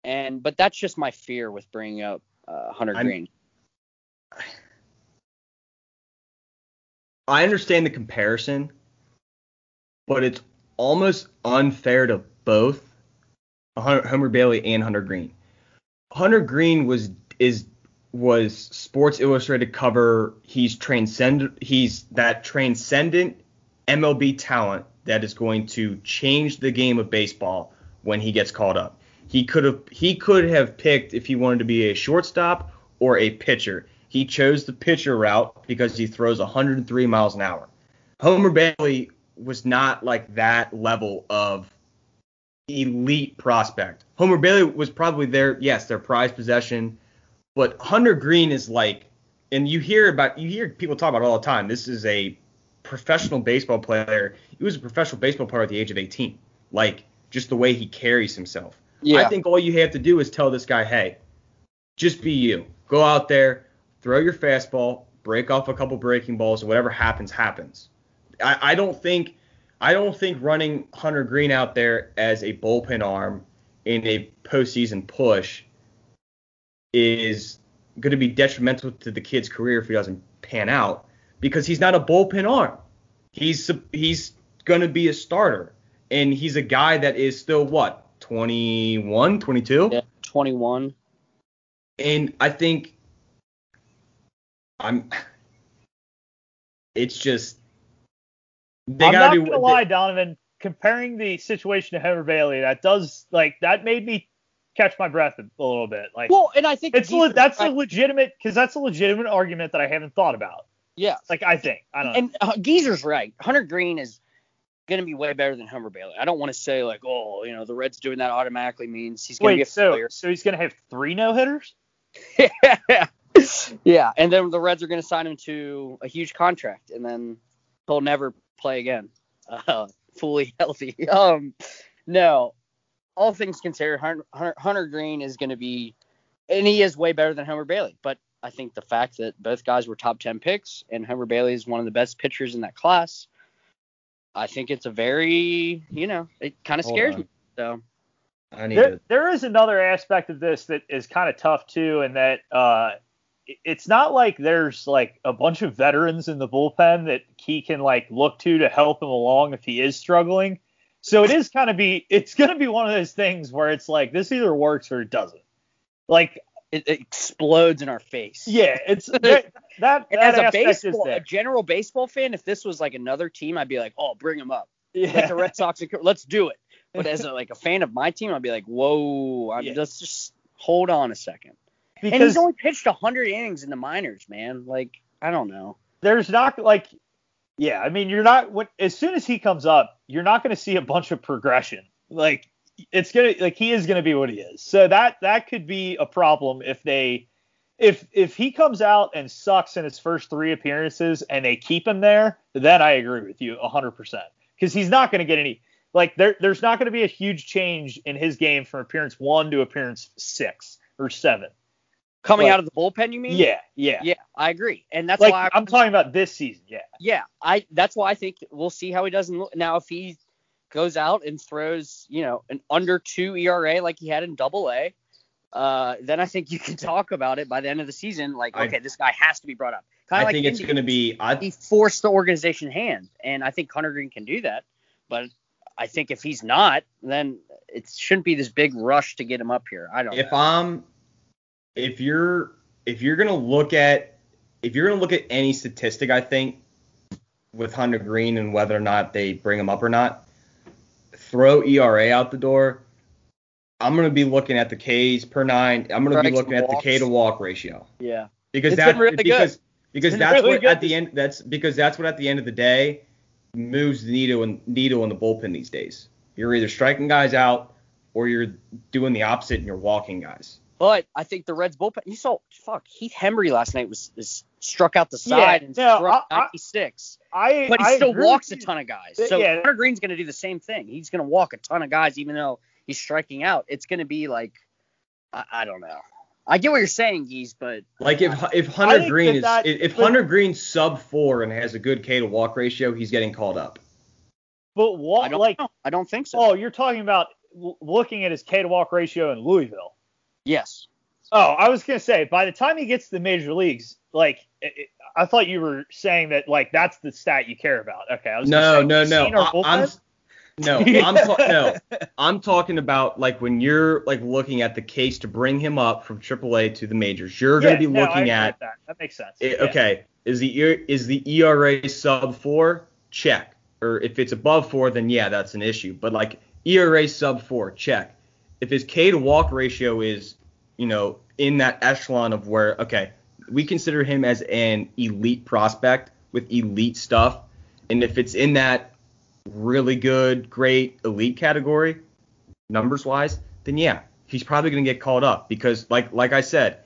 [SPEAKER 2] And but that's just my fear with bringing up uh, Hunter
[SPEAKER 1] I'm-
[SPEAKER 2] Green.
[SPEAKER 1] I understand the comparison, but it's almost unfair to both Homer Bailey and Hunter Greene. Hunter Greene was is was Sports Illustrated cover. He's transcend. He's that transcendent MLB talent that is going to change the game of baseball when he gets called up. He could have he could have picked if he wanted to be a shortstop or a pitcher. He chose the pitcher route because he throws 103 miles an hour. Homer Bailey was not like that level of elite prospect. Homer Bailey was probably their yes, their prized possession, but Hunter Greene is like and you hear about you hear people talk about it all the time. This is a professional baseball player. He was a professional baseball player at the age of 18. Like just the way he carries himself. Yeah. I think all you have to do is tell this guy, hey, just be you. Go out there, throw your fastball, break off a couple breaking balls, and whatever happens, happens. I, I don't think I don't think running Hunter Greene out there as a bullpen arm in a postseason push is going to be detrimental to the kid's career if he doesn't pan out because he's not a bullpen arm. He's he's going to be a starter and he's a guy that is still what 21, 22?
[SPEAKER 2] Yeah, 21.
[SPEAKER 1] And I think I'm. It's just they
[SPEAKER 3] I'm not
[SPEAKER 1] gotta
[SPEAKER 3] gonna
[SPEAKER 1] do.
[SPEAKER 3] lie, Donovan. Comparing the situation to Homer Bailey, that does like that made me catch my breath a little bit. Like
[SPEAKER 2] Well, and I think
[SPEAKER 3] it's
[SPEAKER 2] Geezer-
[SPEAKER 3] le- that's
[SPEAKER 2] I-
[SPEAKER 3] a legitimate because that's a legitimate argument that I haven't thought about.
[SPEAKER 2] yeah.
[SPEAKER 3] Like I think I don't know.
[SPEAKER 2] And uh, Geezer's right. Hunter Greene is going to be way better than Homer Bailey. I don't want to say like, oh, you know, the Reds doing that automatically means he's going to be a
[SPEAKER 3] so
[SPEAKER 2] failure.
[SPEAKER 3] so he's gonna have three no hitters?
[SPEAKER 2] yeah, and then the Reds are going to sign him to a huge contract, and then he'll never play again, uh, fully healthy. Um, no, all things considered, Hunter, Hunter, Hunter Greene is going to be, and he is way better than Homer Bailey. But I think the fact that both guys were top ten picks, and Homer Bailey is one of the best pitchers in that class, I think it's a very, you know, it kind of scares me. So
[SPEAKER 1] I need
[SPEAKER 3] There,
[SPEAKER 1] to.
[SPEAKER 3] there is another aspect of this that is kind of tough too, and that uh, it- it's not like there's like a bunch of veterans in the bullpen that he can like look to to help him along if he is struggling. So it is kind of be it's gonna be one of those things where it's like this either works or it doesn't. Like
[SPEAKER 2] it, it explodes in our face.
[SPEAKER 3] yeah, it's that that,
[SPEAKER 2] as a baseball, a general baseball fan, if this was like another team, I'd be like, oh, bring him up. Like
[SPEAKER 3] Yeah.
[SPEAKER 2] the Red Sox, let's do it. But as a, like a fan of my team, I'd be like, whoa, I'm,
[SPEAKER 3] Yeah.
[SPEAKER 2] let's just hold on a second. And he's only pitched 100 innings in the minors, man. Like, I don't know.
[SPEAKER 3] there's not like yeah i mean you're not when as soon as he comes up you're not going to see a bunch of progression like it's gonna like he is gonna be what he is so that that could be a problem if they if if he comes out and sucks in his first three appearances and they keep him there then i agree with you 100% because he's not going to get any like there there's not going to be a huge change in his game from appearance one to appearance six or seven
[SPEAKER 2] Coming
[SPEAKER 3] Like-
[SPEAKER 2] out of the bullpen, you mean?
[SPEAKER 3] Yeah, yeah.
[SPEAKER 2] Yeah, I agree, and that's
[SPEAKER 3] like
[SPEAKER 2] why
[SPEAKER 3] I'm talking about this season. Yeah.
[SPEAKER 2] yeah, I that's why I think we'll see how he does. In, now, if he goes out and throws, you know, an under two ERA like he had in Double A, uh, then I think you can talk about it by the end of the season. Like,
[SPEAKER 1] I-
[SPEAKER 2] okay, this guy has to be brought up. Kind
[SPEAKER 1] I
[SPEAKER 2] like
[SPEAKER 1] think it's going to be. I,
[SPEAKER 2] he forced the organization hand, and I think Hunter Greene can do that. But I think if he's not, then it shouldn't be this big rush to get him up here. I don't.
[SPEAKER 1] if
[SPEAKER 2] know.
[SPEAKER 1] I'm, if you're, if you're gonna look at, if you're gonna look at any statistic, I think with Hunter Greene and whether or not they bring him up or not, throw ERA out the door. I'm gonna be looking at the Ks per nine. I'm gonna be looking at the K to walk ratio
[SPEAKER 2] yeah,
[SPEAKER 1] because that's
[SPEAKER 2] really good.
[SPEAKER 1] because because that's
[SPEAKER 2] really
[SPEAKER 1] what
[SPEAKER 2] good
[SPEAKER 1] at the end that's because that's what at the end of the day moves the needle and needle in the bullpen these days. You're either striking guys out or you're doing the opposite and you're walking guys.
[SPEAKER 2] But I think the Reds bullpen. You saw, fuck, Heath Hembree last night was, was struck out the
[SPEAKER 3] Yeah,
[SPEAKER 2] side and
[SPEAKER 3] no,
[SPEAKER 2] struck
[SPEAKER 3] I- I-
[SPEAKER 2] 96.
[SPEAKER 3] I
[SPEAKER 2] but he
[SPEAKER 3] I
[SPEAKER 2] still walks a ton of guys. So
[SPEAKER 3] yeah.
[SPEAKER 2] Hunter Greene's going to do the same thing. He's going to walk a ton of guys, even though he's striking out. It's going to be like, I, I don't know. I get what you're saying, Geese, but
[SPEAKER 1] Like if if Hunter Greene
[SPEAKER 3] that
[SPEAKER 1] is
[SPEAKER 3] that-
[SPEAKER 1] if
[SPEAKER 3] but-
[SPEAKER 1] Hunter Greene sub four and has a good K to walk ratio, he's getting called up.
[SPEAKER 3] But what
[SPEAKER 2] don't
[SPEAKER 3] like
[SPEAKER 2] know. I don't think so.
[SPEAKER 3] oh, you're talking about looking at his K to walk ratio in Louisville.
[SPEAKER 2] Yes.
[SPEAKER 3] Oh, I was gonna say by the time he gets to the major leagues, like it, it- I thought you were saying that like that's the stat you care about. Okay, I was
[SPEAKER 1] No,
[SPEAKER 3] gonna say,
[SPEAKER 1] no, no. I, I'm no, I'm ta- no. I'm talking about like when you're like looking at the case to bring him up from AAA to the majors. You're gonna be
[SPEAKER 3] no, I
[SPEAKER 1] looking at
[SPEAKER 3] that. That makes sense.
[SPEAKER 1] it-
[SPEAKER 3] Yeah.
[SPEAKER 1] okay, is the is the ERA sub four? Check. Or if it's above four, then yeah, that's an issue. But like ERA sub four, check. If his K to walk ratio is, you know, in that echelon of where okay, we consider him as an elite prospect with elite stuff, and if it's in that really good, great elite category, numbers wise, then yeah, he's probably going to get called up because like like I said,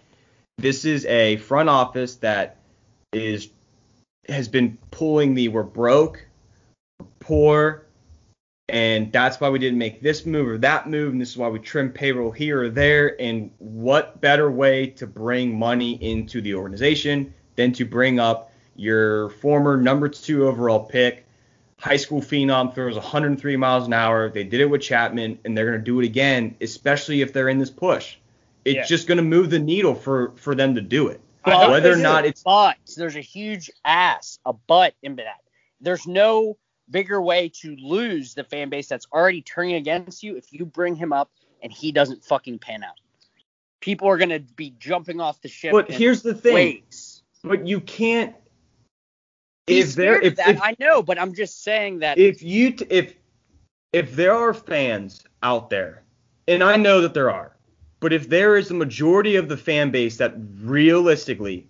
[SPEAKER 1] this is a front office that is has been pulling the we're broke, poor, and that's why we didn't make this move or that move, and this is why we trim payroll here or there. And what better way to bring money into the organization than to bring up your former number two overall pick, high school phenom, throws 103 miles an hour. They did it with Chapman, and they're going to do it again, especially if they're in this push. It's
[SPEAKER 3] Yeah.
[SPEAKER 1] just going to move the needle for for them to do it.
[SPEAKER 3] But
[SPEAKER 1] Whether or not it's
[SPEAKER 2] But there's a huge ass, a butt in that. There's no bigger way to lose the fan base that's already turning against you if you bring him up and he doesn't fucking pan out. People are gonna be jumping off the ship.
[SPEAKER 1] But here's the thing.
[SPEAKER 2] waves.
[SPEAKER 1] But you can't.
[SPEAKER 2] He's
[SPEAKER 1] If there, if,
[SPEAKER 2] that,
[SPEAKER 1] if,
[SPEAKER 2] I know, but I'm just saying that
[SPEAKER 1] if you, t- if, if there are fans out there, and I know that there are, but if there is a majority of the fan base that realistically,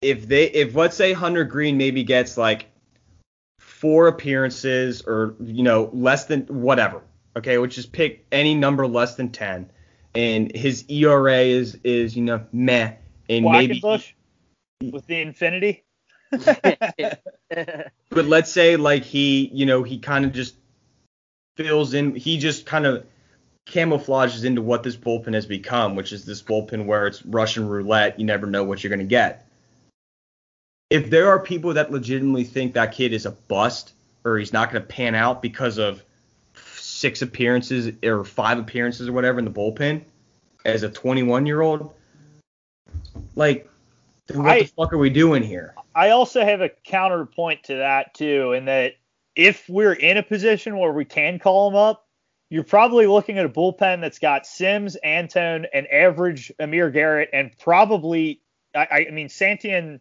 [SPEAKER 1] if they, if let's say Hunter Greene maybe gets like four appearances or you know less than whatever, okay, which is pick any number less than ten, and his ERA is is you know meh, and maybe
[SPEAKER 3] Quackenbush with the infinity.
[SPEAKER 1] but let's say like he, you know, he kind of just fills in, he just kind of camouflages into what this bullpen has become, which is this bullpen where it's Russian roulette. You never know what you're going to get. If there are people that legitimately think that kid is a bust or he's not going to pan out because of six appearances or five appearances or whatever in the bullpen as a 21 year old, like, what
[SPEAKER 3] I-
[SPEAKER 1] the fuck are we doing here?
[SPEAKER 3] I also have a counterpoint to that too, in that if we're in a position where we can call him up, you're probably looking at a bullpen that's got Sims, Antone, and average Amir Garrett, and probably I, I mean Santillan.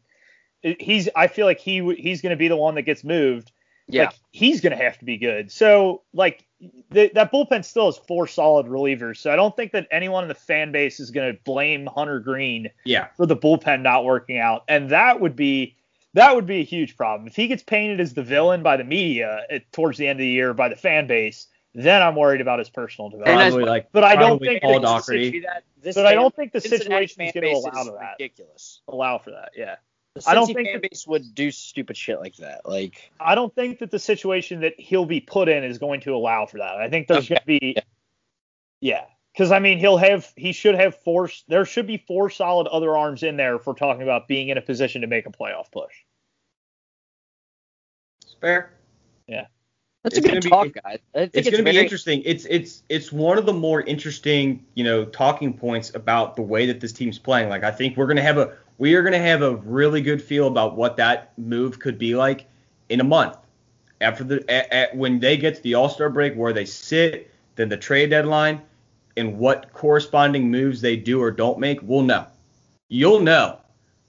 [SPEAKER 3] He's I feel like he he's going to be the one that gets moved.
[SPEAKER 2] yeah.
[SPEAKER 3] Like he's going to have to be good. So like the, that bullpen still has four solid relievers. So I don't think that anyone in the fan base is going to blame Hunter Greene
[SPEAKER 1] Yeah.
[SPEAKER 3] for the bullpen not working out, and that would be that would be a huge problem if he gets painted as the villain by the media at, towards the end of the year by the fan base. Then I'm worried about his personal development.
[SPEAKER 1] Probably like,
[SPEAKER 3] but I don't think
[SPEAKER 1] Paul
[SPEAKER 3] that
[SPEAKER 1] Doherty.
[SPEAKER 2] that- this
[SPEAKER 3] But I don't think the situation is going to allow
[SPEAKER 2] is
[SPEAKER 3] to that.
[SPEAKER 2] Ridiculous.
[SPEAKER 3] Allow for that, yeah.
[SPEAKER 2] The
[SPEAKER 3] I don't think
[SPEAKER 2] fan base would do stupid shit like that. Like
[SPEAKER 3] I don't think that the situation that he'll be put in is going to allow for that. I think there's going to be, yeah, Because I mean, he'll have he should have four. There should be four solid other arms in there for talking about being in a position to make a playoff push.
[SPEAKER 1] It's fair.
[SPEAKER 2] That's
[SPEAKER 1] It's
[SPEAKER 2] a good
[SPEAKER 1] be-
[SPEAKER 2] talk, guys. I think
[SPEAKER 1] It's,
[SPEAKER 2] it's,
[SPEAKER 1] going to be interesting. It's it's it's one of the more interesting, you know, talking points about the way that this team's playing. Like I think we're going to have a we are going to have a really good feel about what that move could be like in a month after the at, at, when they get to the All Star break where they sit, then the trade deadline, and what corresponding moves they do or don't make. We'll know. You'll know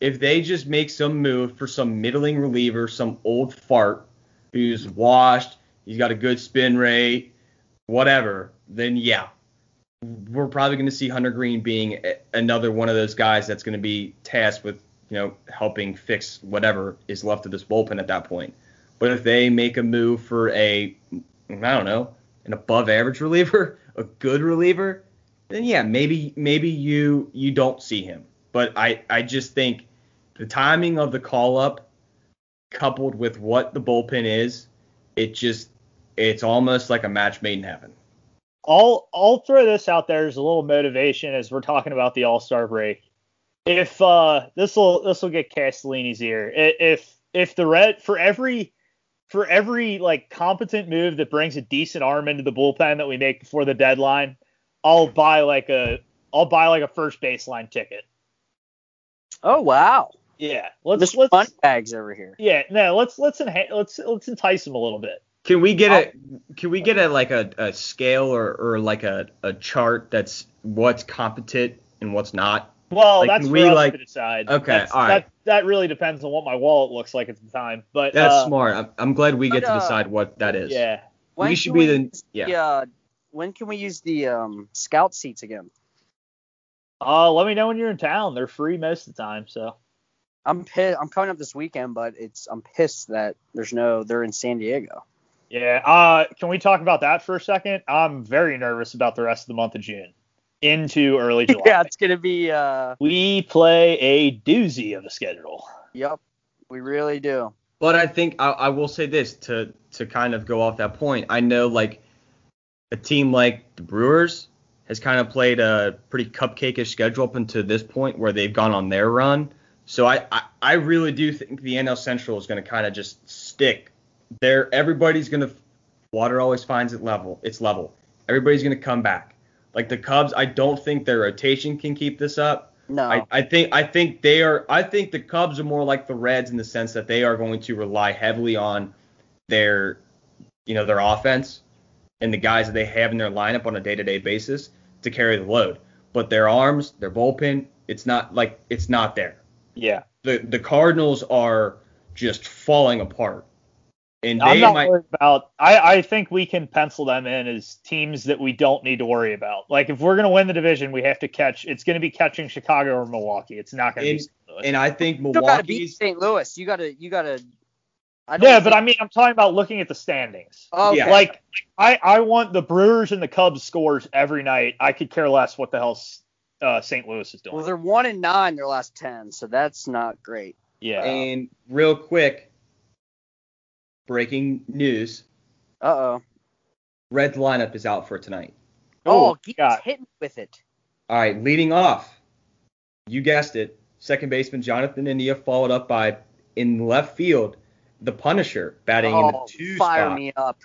[SPEAKER 1] if they just make some move for some middling reliever, some old fart who's washed he's got a good spin rate, whatever, then yeah, we're probably going to see Hunter Greene being another one of those guys that's going to be tasked with, you know, helping fix whatever is left of this bullpen at that point. But if they make a move for a, I don't know, an above average reliever, a good reliever, then yeah, maybe maybe you you don't see him. But I I just think the timing of the call up coupled with what the bullpen is, it just it's almost like a match made in heaven.
[SPEAKER 3] I'll I'll throw this out there as a little motivation as we're talking about the All Star break. If uh this will this will get Castellini's ear. If if the red for every for every like competent move that brings a decent arm into the bullpen that we make before the deadline, I'll buy like a I'll buy like a first baseline ticket.
[SPEAKER 2] Oh wow,
[SPEAKER 3] Yeah, let's
[SPEAKER 2] Mr.
[SPEAKER 3] let's
[SPEAKER 2] Fun Bags over here.
[SPEAKER 3] yeah no let's let's enha- let's let's entice him a little bit.
[SPEAKER 1] Can we get a can we get a like a, a scale or, or like a, a chart that's what's competent and what's not?
[SPEAKER 3] Well,
[SPEAKER 1] Like,
[SPEAKER 3] that's for
[SPEAKER 1] we,
[SPEAKER 3] us
[SPEAKER 1] like-
[SPEAKER 3] to decide.
[SPEAKER 1] Okay,
[SPEAKER 3] That's-
[SPEAKER 1] all right.
[SPEAKER 3] That that really depends on what my wallet looks like at the time. But
[SPEAKER 1] That's
[SPEAKER 3] uh,
[SPEAKER 1] smart. I'm, I'm glad we get
[SPEAKER 2] but,
[SPEAKER 1] to
[SPEAKER 2] uh,
[SPEAKER 1] decide what that is.
[SPEAKER 3] Yeah.
[SPEAKER 1] We
[SPEAKER 2] When
[SPEAKER 1] should
[SPEAKER 2] can
[SPEAKER 1] be the-
[SPEAKER 2] use
[SPEAKER 1] yeah.
[SPEAKER 2] uh, when can we use the um, scout seats again?
[SPEAKER 3] Uh, let me know when you're in town. They're free most of the time, so.
[SPEAKER 2] I'm pissed. I'm coming up this weekend, but it's I'm pissed that there's no. They're in San Diego.
[SPEAKER 3] Yeah. Uh, can we talk about that for a second? I'm very nervous about the rest of the month of June into early July.
[SPEAKER 2] yeah, it's gonna be. uh
[SPEAKER 3] We play a doozy of a schedule.
[SPEAKER 2] Yep, we really do.
[SPEAKER 1] But I think I, I will say this to to kind of go off that point. I know like a team like the Brewers has kind of played a pretty cupcakeish schedule up until this point where they've gone on their run. So I I, I really do think the NL Central is going to kind of just stick. There everybody's going to water always finds it level. It's level. Everybody's going to come back. Like the Cubs, I don't think their rotation can keep this up.
[SPEAKER 2] No,
[SPEAKER 1] I, I think I think they are I think the Cubs are more like the Reds in the sense that they are going to rely heavily on their you know their offense and the guys that they have in their lineup on a day-to-day basis to carry the load. But their arms, their bullpen, it's not like it's not there.
[SPEAKER 3] Yeah.
[SPEAKER 1] The the Cardinals are just falling apart. And
[SPEAKER 3] I'm not
[SPEAKER 1] might
[SPEAKER 3] worried about. I, I think we can pencil them in as teams that we don't need to worry about. Like if we're gonna win the division, we have to catch. It's gonna be catching Chicago or Milwaukee. It's not gonna
[SPEAKER 1] And-
[SPEAKER 3] be. St. Louis.
[SPEAKER 1] and I think
[SPEAKER 2] you gotta beat
[SPEAKER 1] Milwaukee's
[SPEAKER 2] St. Louis. You gotta. You gotta. I don't
[SPEAKER 3] yeah, but I mean, I'm talking about looking at the standings.
[SPEAKER 2] Oh, okay.
[SPEAKER 1] Yeah.
[SPEAKER 3] Like I, I want the Brewers and the Cubs scores every night. I could care less what the hell uh, St. Louis is doing.
[SPEAKER 2] well, they're one and nine their last ten, so that's not great.
[SPEAKER 3] yeah.
[SPEAKER 1] and real quick breaking news.
[SPEAKER 2] Uh oh.
[SPEAKER 1] Red's lineup is out for tonight.
[SPEAKER 2] Oh,
[SPEAKER 3] Ooh,
[SPEAKER 2] he's
[SPEAKER 3] God.
[SPEAKER 2] hitting with it.
[SPEAKER 1] All right, leading off, you guessed it, second baseman Jonathan India, followed up by in left field, the Punisher batting in the
[SPEAKER 2] Oh,
[SPEAKER 1] two
[SPEAKER 2] fire
[SPEAKER 1] spot.
[SPEAKER 2] me up.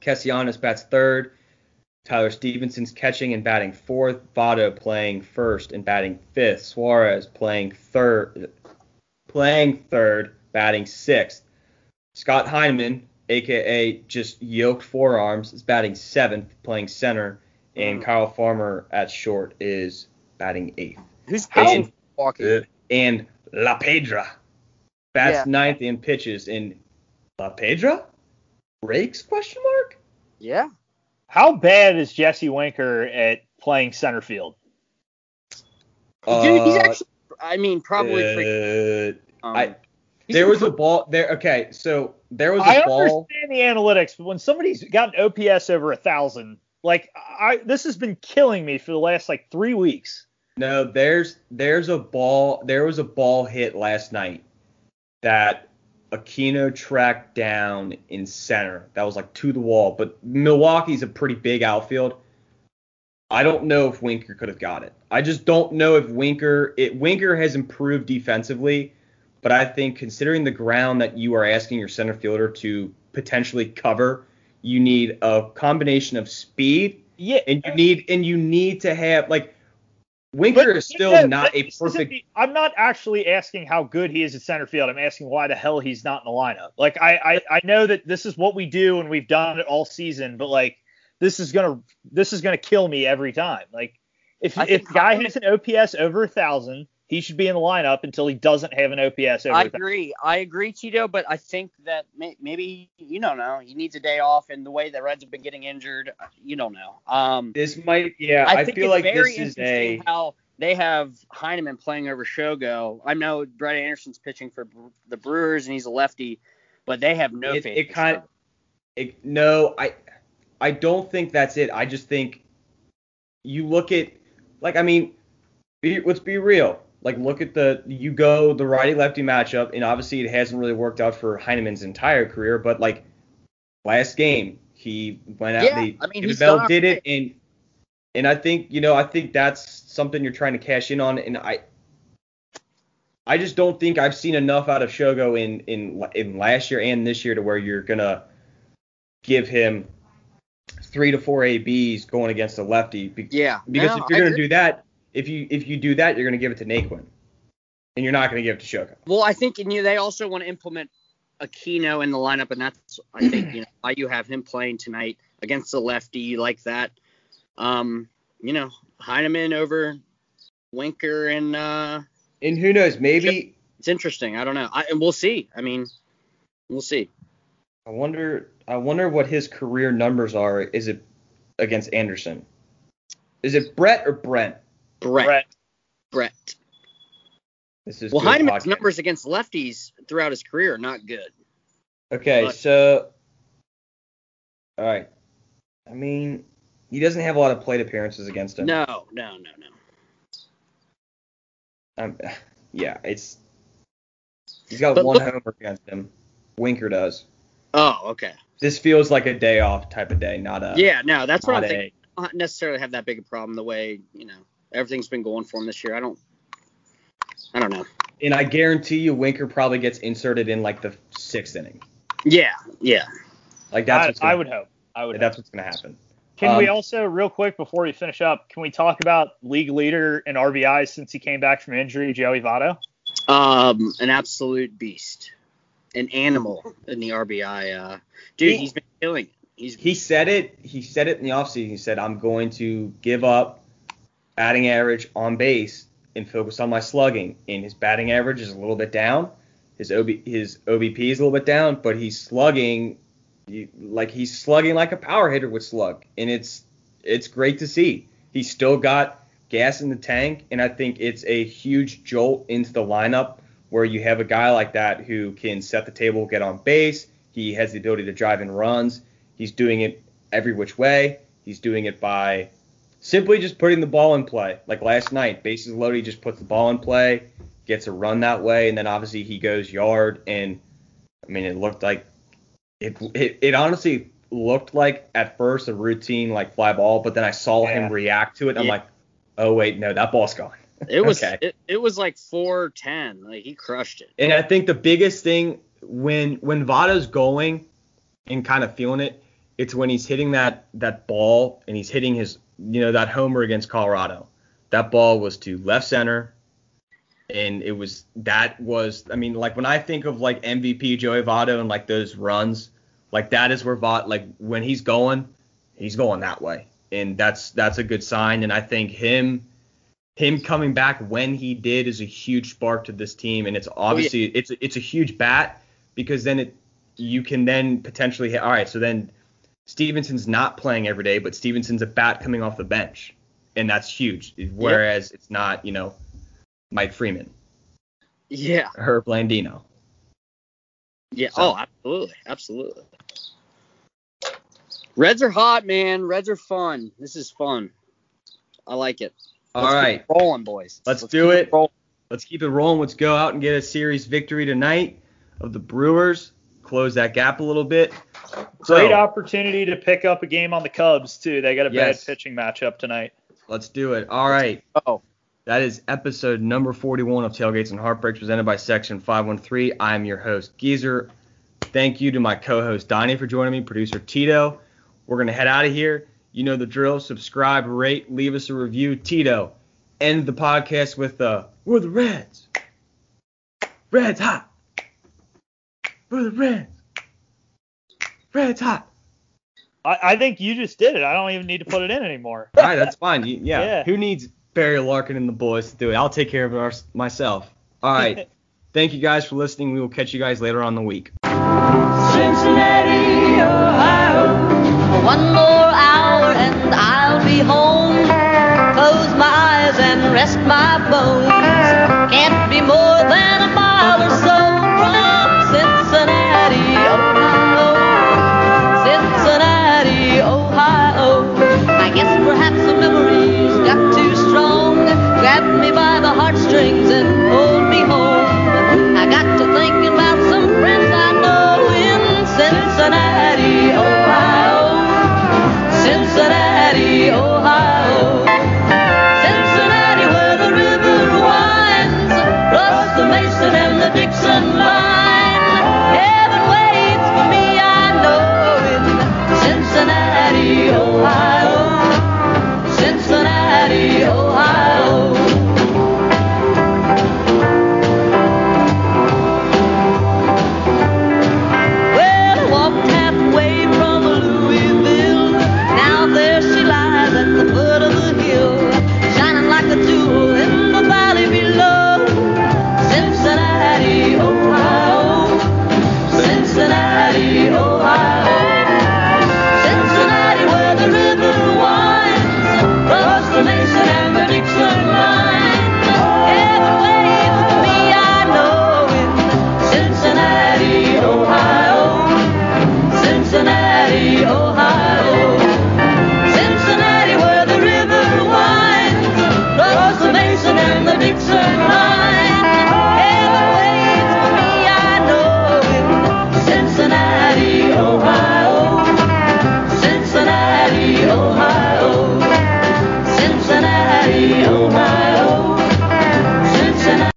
[SPEAKER 1] Castellanos bats third. Tyler Stephenson's catching and batting fourth. Votto playing first and batting fifth. Suarez playing third, playing third, batting sixth. Scott Heineman, aka just yoked forearms, is batting seventh, playing center, and
[SPEAKER 2] Mm.
[SPEAKER 1] Kyle Farmer at short is batting eighth.
[SPEAKER 2] Who's
[SPEAKER 1] How-
[SPEAKER 2] pitching?
[SPEAKER 1] Uh, and La Pedra bats
[SPEAKER 2] Yeah.
[SPEAKER 1] ninth and pitches in La Pedra breaks question mark.
[SPEAKER 2] Yeah.
[SPEAKER 3] How bad is Jesse Winker at playing center field?
[SPEAKER 2] Dude, he's
[SPEAKER 1] Uh,
[SPEAKER 2] actually. I mean, probably. freaking,
[SPEAKER 1] uh,
[SPEAKER 2] um,
[SPEAKER 1] I- there was a ball there. Okay, so there was a
[SPEAKER 3] I
[SPEAKER 1] ball.
[SPEAKER 3] I understand the analytics, but when somebody's got an OPS over a thousand, like I, this has been killing me for the last like three weeks.
[SPEAKER 1] No, there's there's a ball. There was a ball hit last night that Aquino tracked down in center. That was like to the wall. But Milwaukee's a pretty big outfield. I don't know if Winker could have got it. I just don't know if Winker it Winker has improved defensively, but I think considering the ground that you are asking your center fielder to potentially cover, you need a combination of speed
[SPEAKER 3] Yeah,
[SPEAKER 1] and you need and you need to have like Winker
[SPEAKER 3] But-
[SPEAKER 1] is still
[SPEAKER 3] yeah,
[SPEAKER 1] not a perfect
[SPEAKER 3] the- I'm not actually asking how good he is at center field. I'm asking why the hell he's not in the lineup. Like I, I, I know that this is what we do and we've done it all season, but like this is gonna this is gonna kill me every time. Like if
[SPEAKER 2] I
[SPEAKER 3] if guy has an OPS over a thousand, he should be in the lineup until he doesn't have an OPS over
[SPEAKER 2] I
[SPEAKER 3] a thousand.
[SPEAKER 2] agree. I agree, Tito, but I think that may, maybe you don't know. He needs a day off, and the way the Reds have been getting injured, you don't know. Um,
[SPEAKER 1] this might yeah,
[SPEAKER 2] I,
[SPEAKER 1] I,
[SPEAKER 2] think
[SPEAKER 1] feel
[SPEAKER 2] it's
[SPEAKER 1] like
[SPEAKER 2] very
[SPEAKER 1] this is
[SPEAKER 2] interesting
[SPEAKER 1] a
[SPEAKER 2] how they have Heineman playing over Shogo. I know Brett Anderson's pitching for the Brewers, and he's a lefty, but they have no
[SPEAKER 1] it,
[SPEAKER 2] faith.
[SPEAKER 1] it
[SPEAKER 2] in
[SPEAKER 1] kind
[SPEAKER 2] Shogo.
[SPEAKER 1] it, no, I I don't think that's it. I just think you look at like I mean, be, let's be real. Like look at the you go the righty lefty matchup, and obviously it hasn't really worked out for Heineman's entire career, but like last game he went out.
[SPEAKER 2] Yeah,
[SPEAKER 1] they,
[SPEAKER 2] I mean,
[SPEAKER 1] Bell did it, and and I think you know I think that's something you're trying to cash in on, and I. I just don't think I've seen enough out of Shogo in in in last year and this year to where you're gonna give him three to four ABs going against a lefty. Be-
[SPEAKER 2] yeah,
[SPEAKER 1] Because
[SPEAKER 2] no,
[SPEAKER 1] if you're
[SPEAKER 2] I
[SPEAKER 1] gonna do that, if you if you do that, you're gonna give it to Naquin, and you're not gonna give it to Shogo.
[SPEAKER 2] Well, I think and you, they also want to implement Aquino in the lineup, and that's I think you know why you have him playing tonight against the lefty like that. Um, you know, Heineman over Winker, and uh,
[SPEAKER 1] And who knows? Maybe
[SPEAKER 2] it's interesting. I don't know, I, and we'll see. I mean, we'll see.
[SPEAKER 1] I wonder. I wonder what his career numbers are. Is it against Anderson? Is it Brett or Brent?
[SPEAKER 2] Brett,
[SPEAKER 3] Brett.
[SPEAKER 2] Brett.
[SPEAKER 1] This is
[SPEAKER 2] Well,
[SPEAKER 1] good
[SPEAKER 2] Heineman's
[SPEAKER 1] podcast.
[SPEAKER 2] numbers against lefties throughout his career are not good.
[SPEAKER 1] Okay,
[SPEAKER 2] But-
[SPEAKER 1] so all right. I mean, he doesn't have a lot of plate appearances against him.
[SPEAKER 2] No, no, no, no.
[SPEAKER 1] Um, yeah, it's he's got
[SPEAKER 2] But
[SPEAKER 1] one
[SPEAKER 2] look-
[SPEAKER 1] homer against him. Winker does.
[SPEAKER 2] Oh, okay.
[SPEAKER 1] This feels like a day off type of day, not a
[SPEAKER 2] Yeah, no, that's what I'm thinking.
[SPEAKER 1] a-
[SPEAKER 2] I don't necessarily have that big a problem the way you know everything's been going for him this year. I don't. I don't know.
[SPEAKER 1] And I guarantee you, Winker probably gets inserted in like the sixth inning.
[SPEAKER 2] Yeah, yeah.
[SPEAKER 1] Like that's
[SPEAKER 3] I,
[SPEAKER 1] what's gonna,
[SPEAKER 3] I would hope. I would.
[SPEAKER 1] that's
[SPEAKER 3] hope.
[SPEAKER 1] what's gonna happen.
[SPEAKER 3] Can we
[SPEAKER 1] um,
[SPEAKER 3] also, real quick, before we finish up, can we talk about league leader in RBIs since he came back from injury, Joey Votto?
[SPEAKER 2] Um, an absolute beast, an animal in the RBI. Uh, dude,
[SPEAKER 1] He-
[SPEAKER 2] he's been killing. He's
[SPEAKER 1] He said it. He said it in the offseason. He said, "I'm going to give up batting average on base and focus on my slugging." And his batting average is a little bit down. His OB his OBP is a little bit down, but he's slugging like he's slugging like a power hitter would slug, and it's it's great to see. He's still got gas in the tank, and I think it's a huge jolt into the lineup where you have a guy like that who can set the table, get on base. He has the ability to drive in runs. He's doing it every which way. He's doing it by simply just putting the ball in play. Like last night, bases loaded, he just puts the ball in play, gets a run that way, and then obviously he goes yard. And I mean, it looked like it. It, it honestly looked like at first a routine like fly ball, but then I saw
[SPEAKER 3] Yeah.
[SPEAKER 1] him react to it. And I'm
[SPEAKER 2] Yeah.
[SPEAKER 1] like, oh wait, no, that ball's gone.
[SPEAKER 2] it was
[SPEAKER 1] Okay.
[SPEAKER 2] it, it was like four ten. Like he crushed it.
[SPEAKER 1] And I think the biggest thing when when Votto's going and kind of feeling it, it's when he's hitting that that ball and he's hitting his you know that homer against Colorado. That ball was to left center, and it was that was I mean like when I think of like MVP Joey Votto and like those runs, like that is where Vot like when he's going, he's going that way, and that's that's a good sign. And I think him him coming back when he did is a huge spark to this team, and it's oh, obviously it's it's a huge bat because then it you can then potentially hit. All right, so then Stephenson's not playing every day, but Stephenson's a bat coming off the bench, and that's huge. Whereas it's not you know Mike Freeman
[SPEAKER 2] Yeah,
[SPEAKER 1] or Blandino.
[SPEAKER 2] yeah.
[SPEAKER 1] So-
[SPEAKER 2] Oh, absolutely, absolutely. Reds are hot, man. Reds are fun. This is fun. I like it.
[SPEAKER 1] All
[SPEAKER 2] Let's keep it rolling, boys.
[SPEAKER 1] Let's do
[SPEAKER 2] keep
[SPEAKER 1] it. let's keep it rolling. Let's go out and get a series victory tonight of the Brewers. Close that gap a little bit.
[SPEAKER 3] Great
[SPEAKER 1] So-
[SPEAKER 3] opportunity to pick up a game on the Cubs too. They got a
[SPEAKER 1] Yes.
[SPEAKER 3] bad pitching matchup tonight.
[SPEAKER 1] Let's do it. All right.
[SPEAKER 2] Oh,
[SPEAKER 1] That is episode number 41 of Tailgates and Heartbreaks presented by Section 513. I'm your host, Geezer. Thank you to my co-host Donnie for joining me, producer Tito. We're gonna head out of here. You know the drill. Subscribe, rate, leave us a review. Tito, end the podcast with uh, "We're the Reds. Reds hot. We're the Reds. Reds hot."
[SPEAKER 3] I, I think you just did it. I don't even need to put it in anymore.
[SPEAKER 1] All right, that's fine. You- yeah.
[SPEAKER 3] Yeah.
[SPEAKER 1] Who needs Barry Larkin and the boys to do it? I'll take care of it our, myself. All right. Thank you guys for listening. We will catch you guys later on the week.
[SPEAKER 5] Cincinnati, Ohio. One more hour and I'll be home. Close my eyes and rest my bones.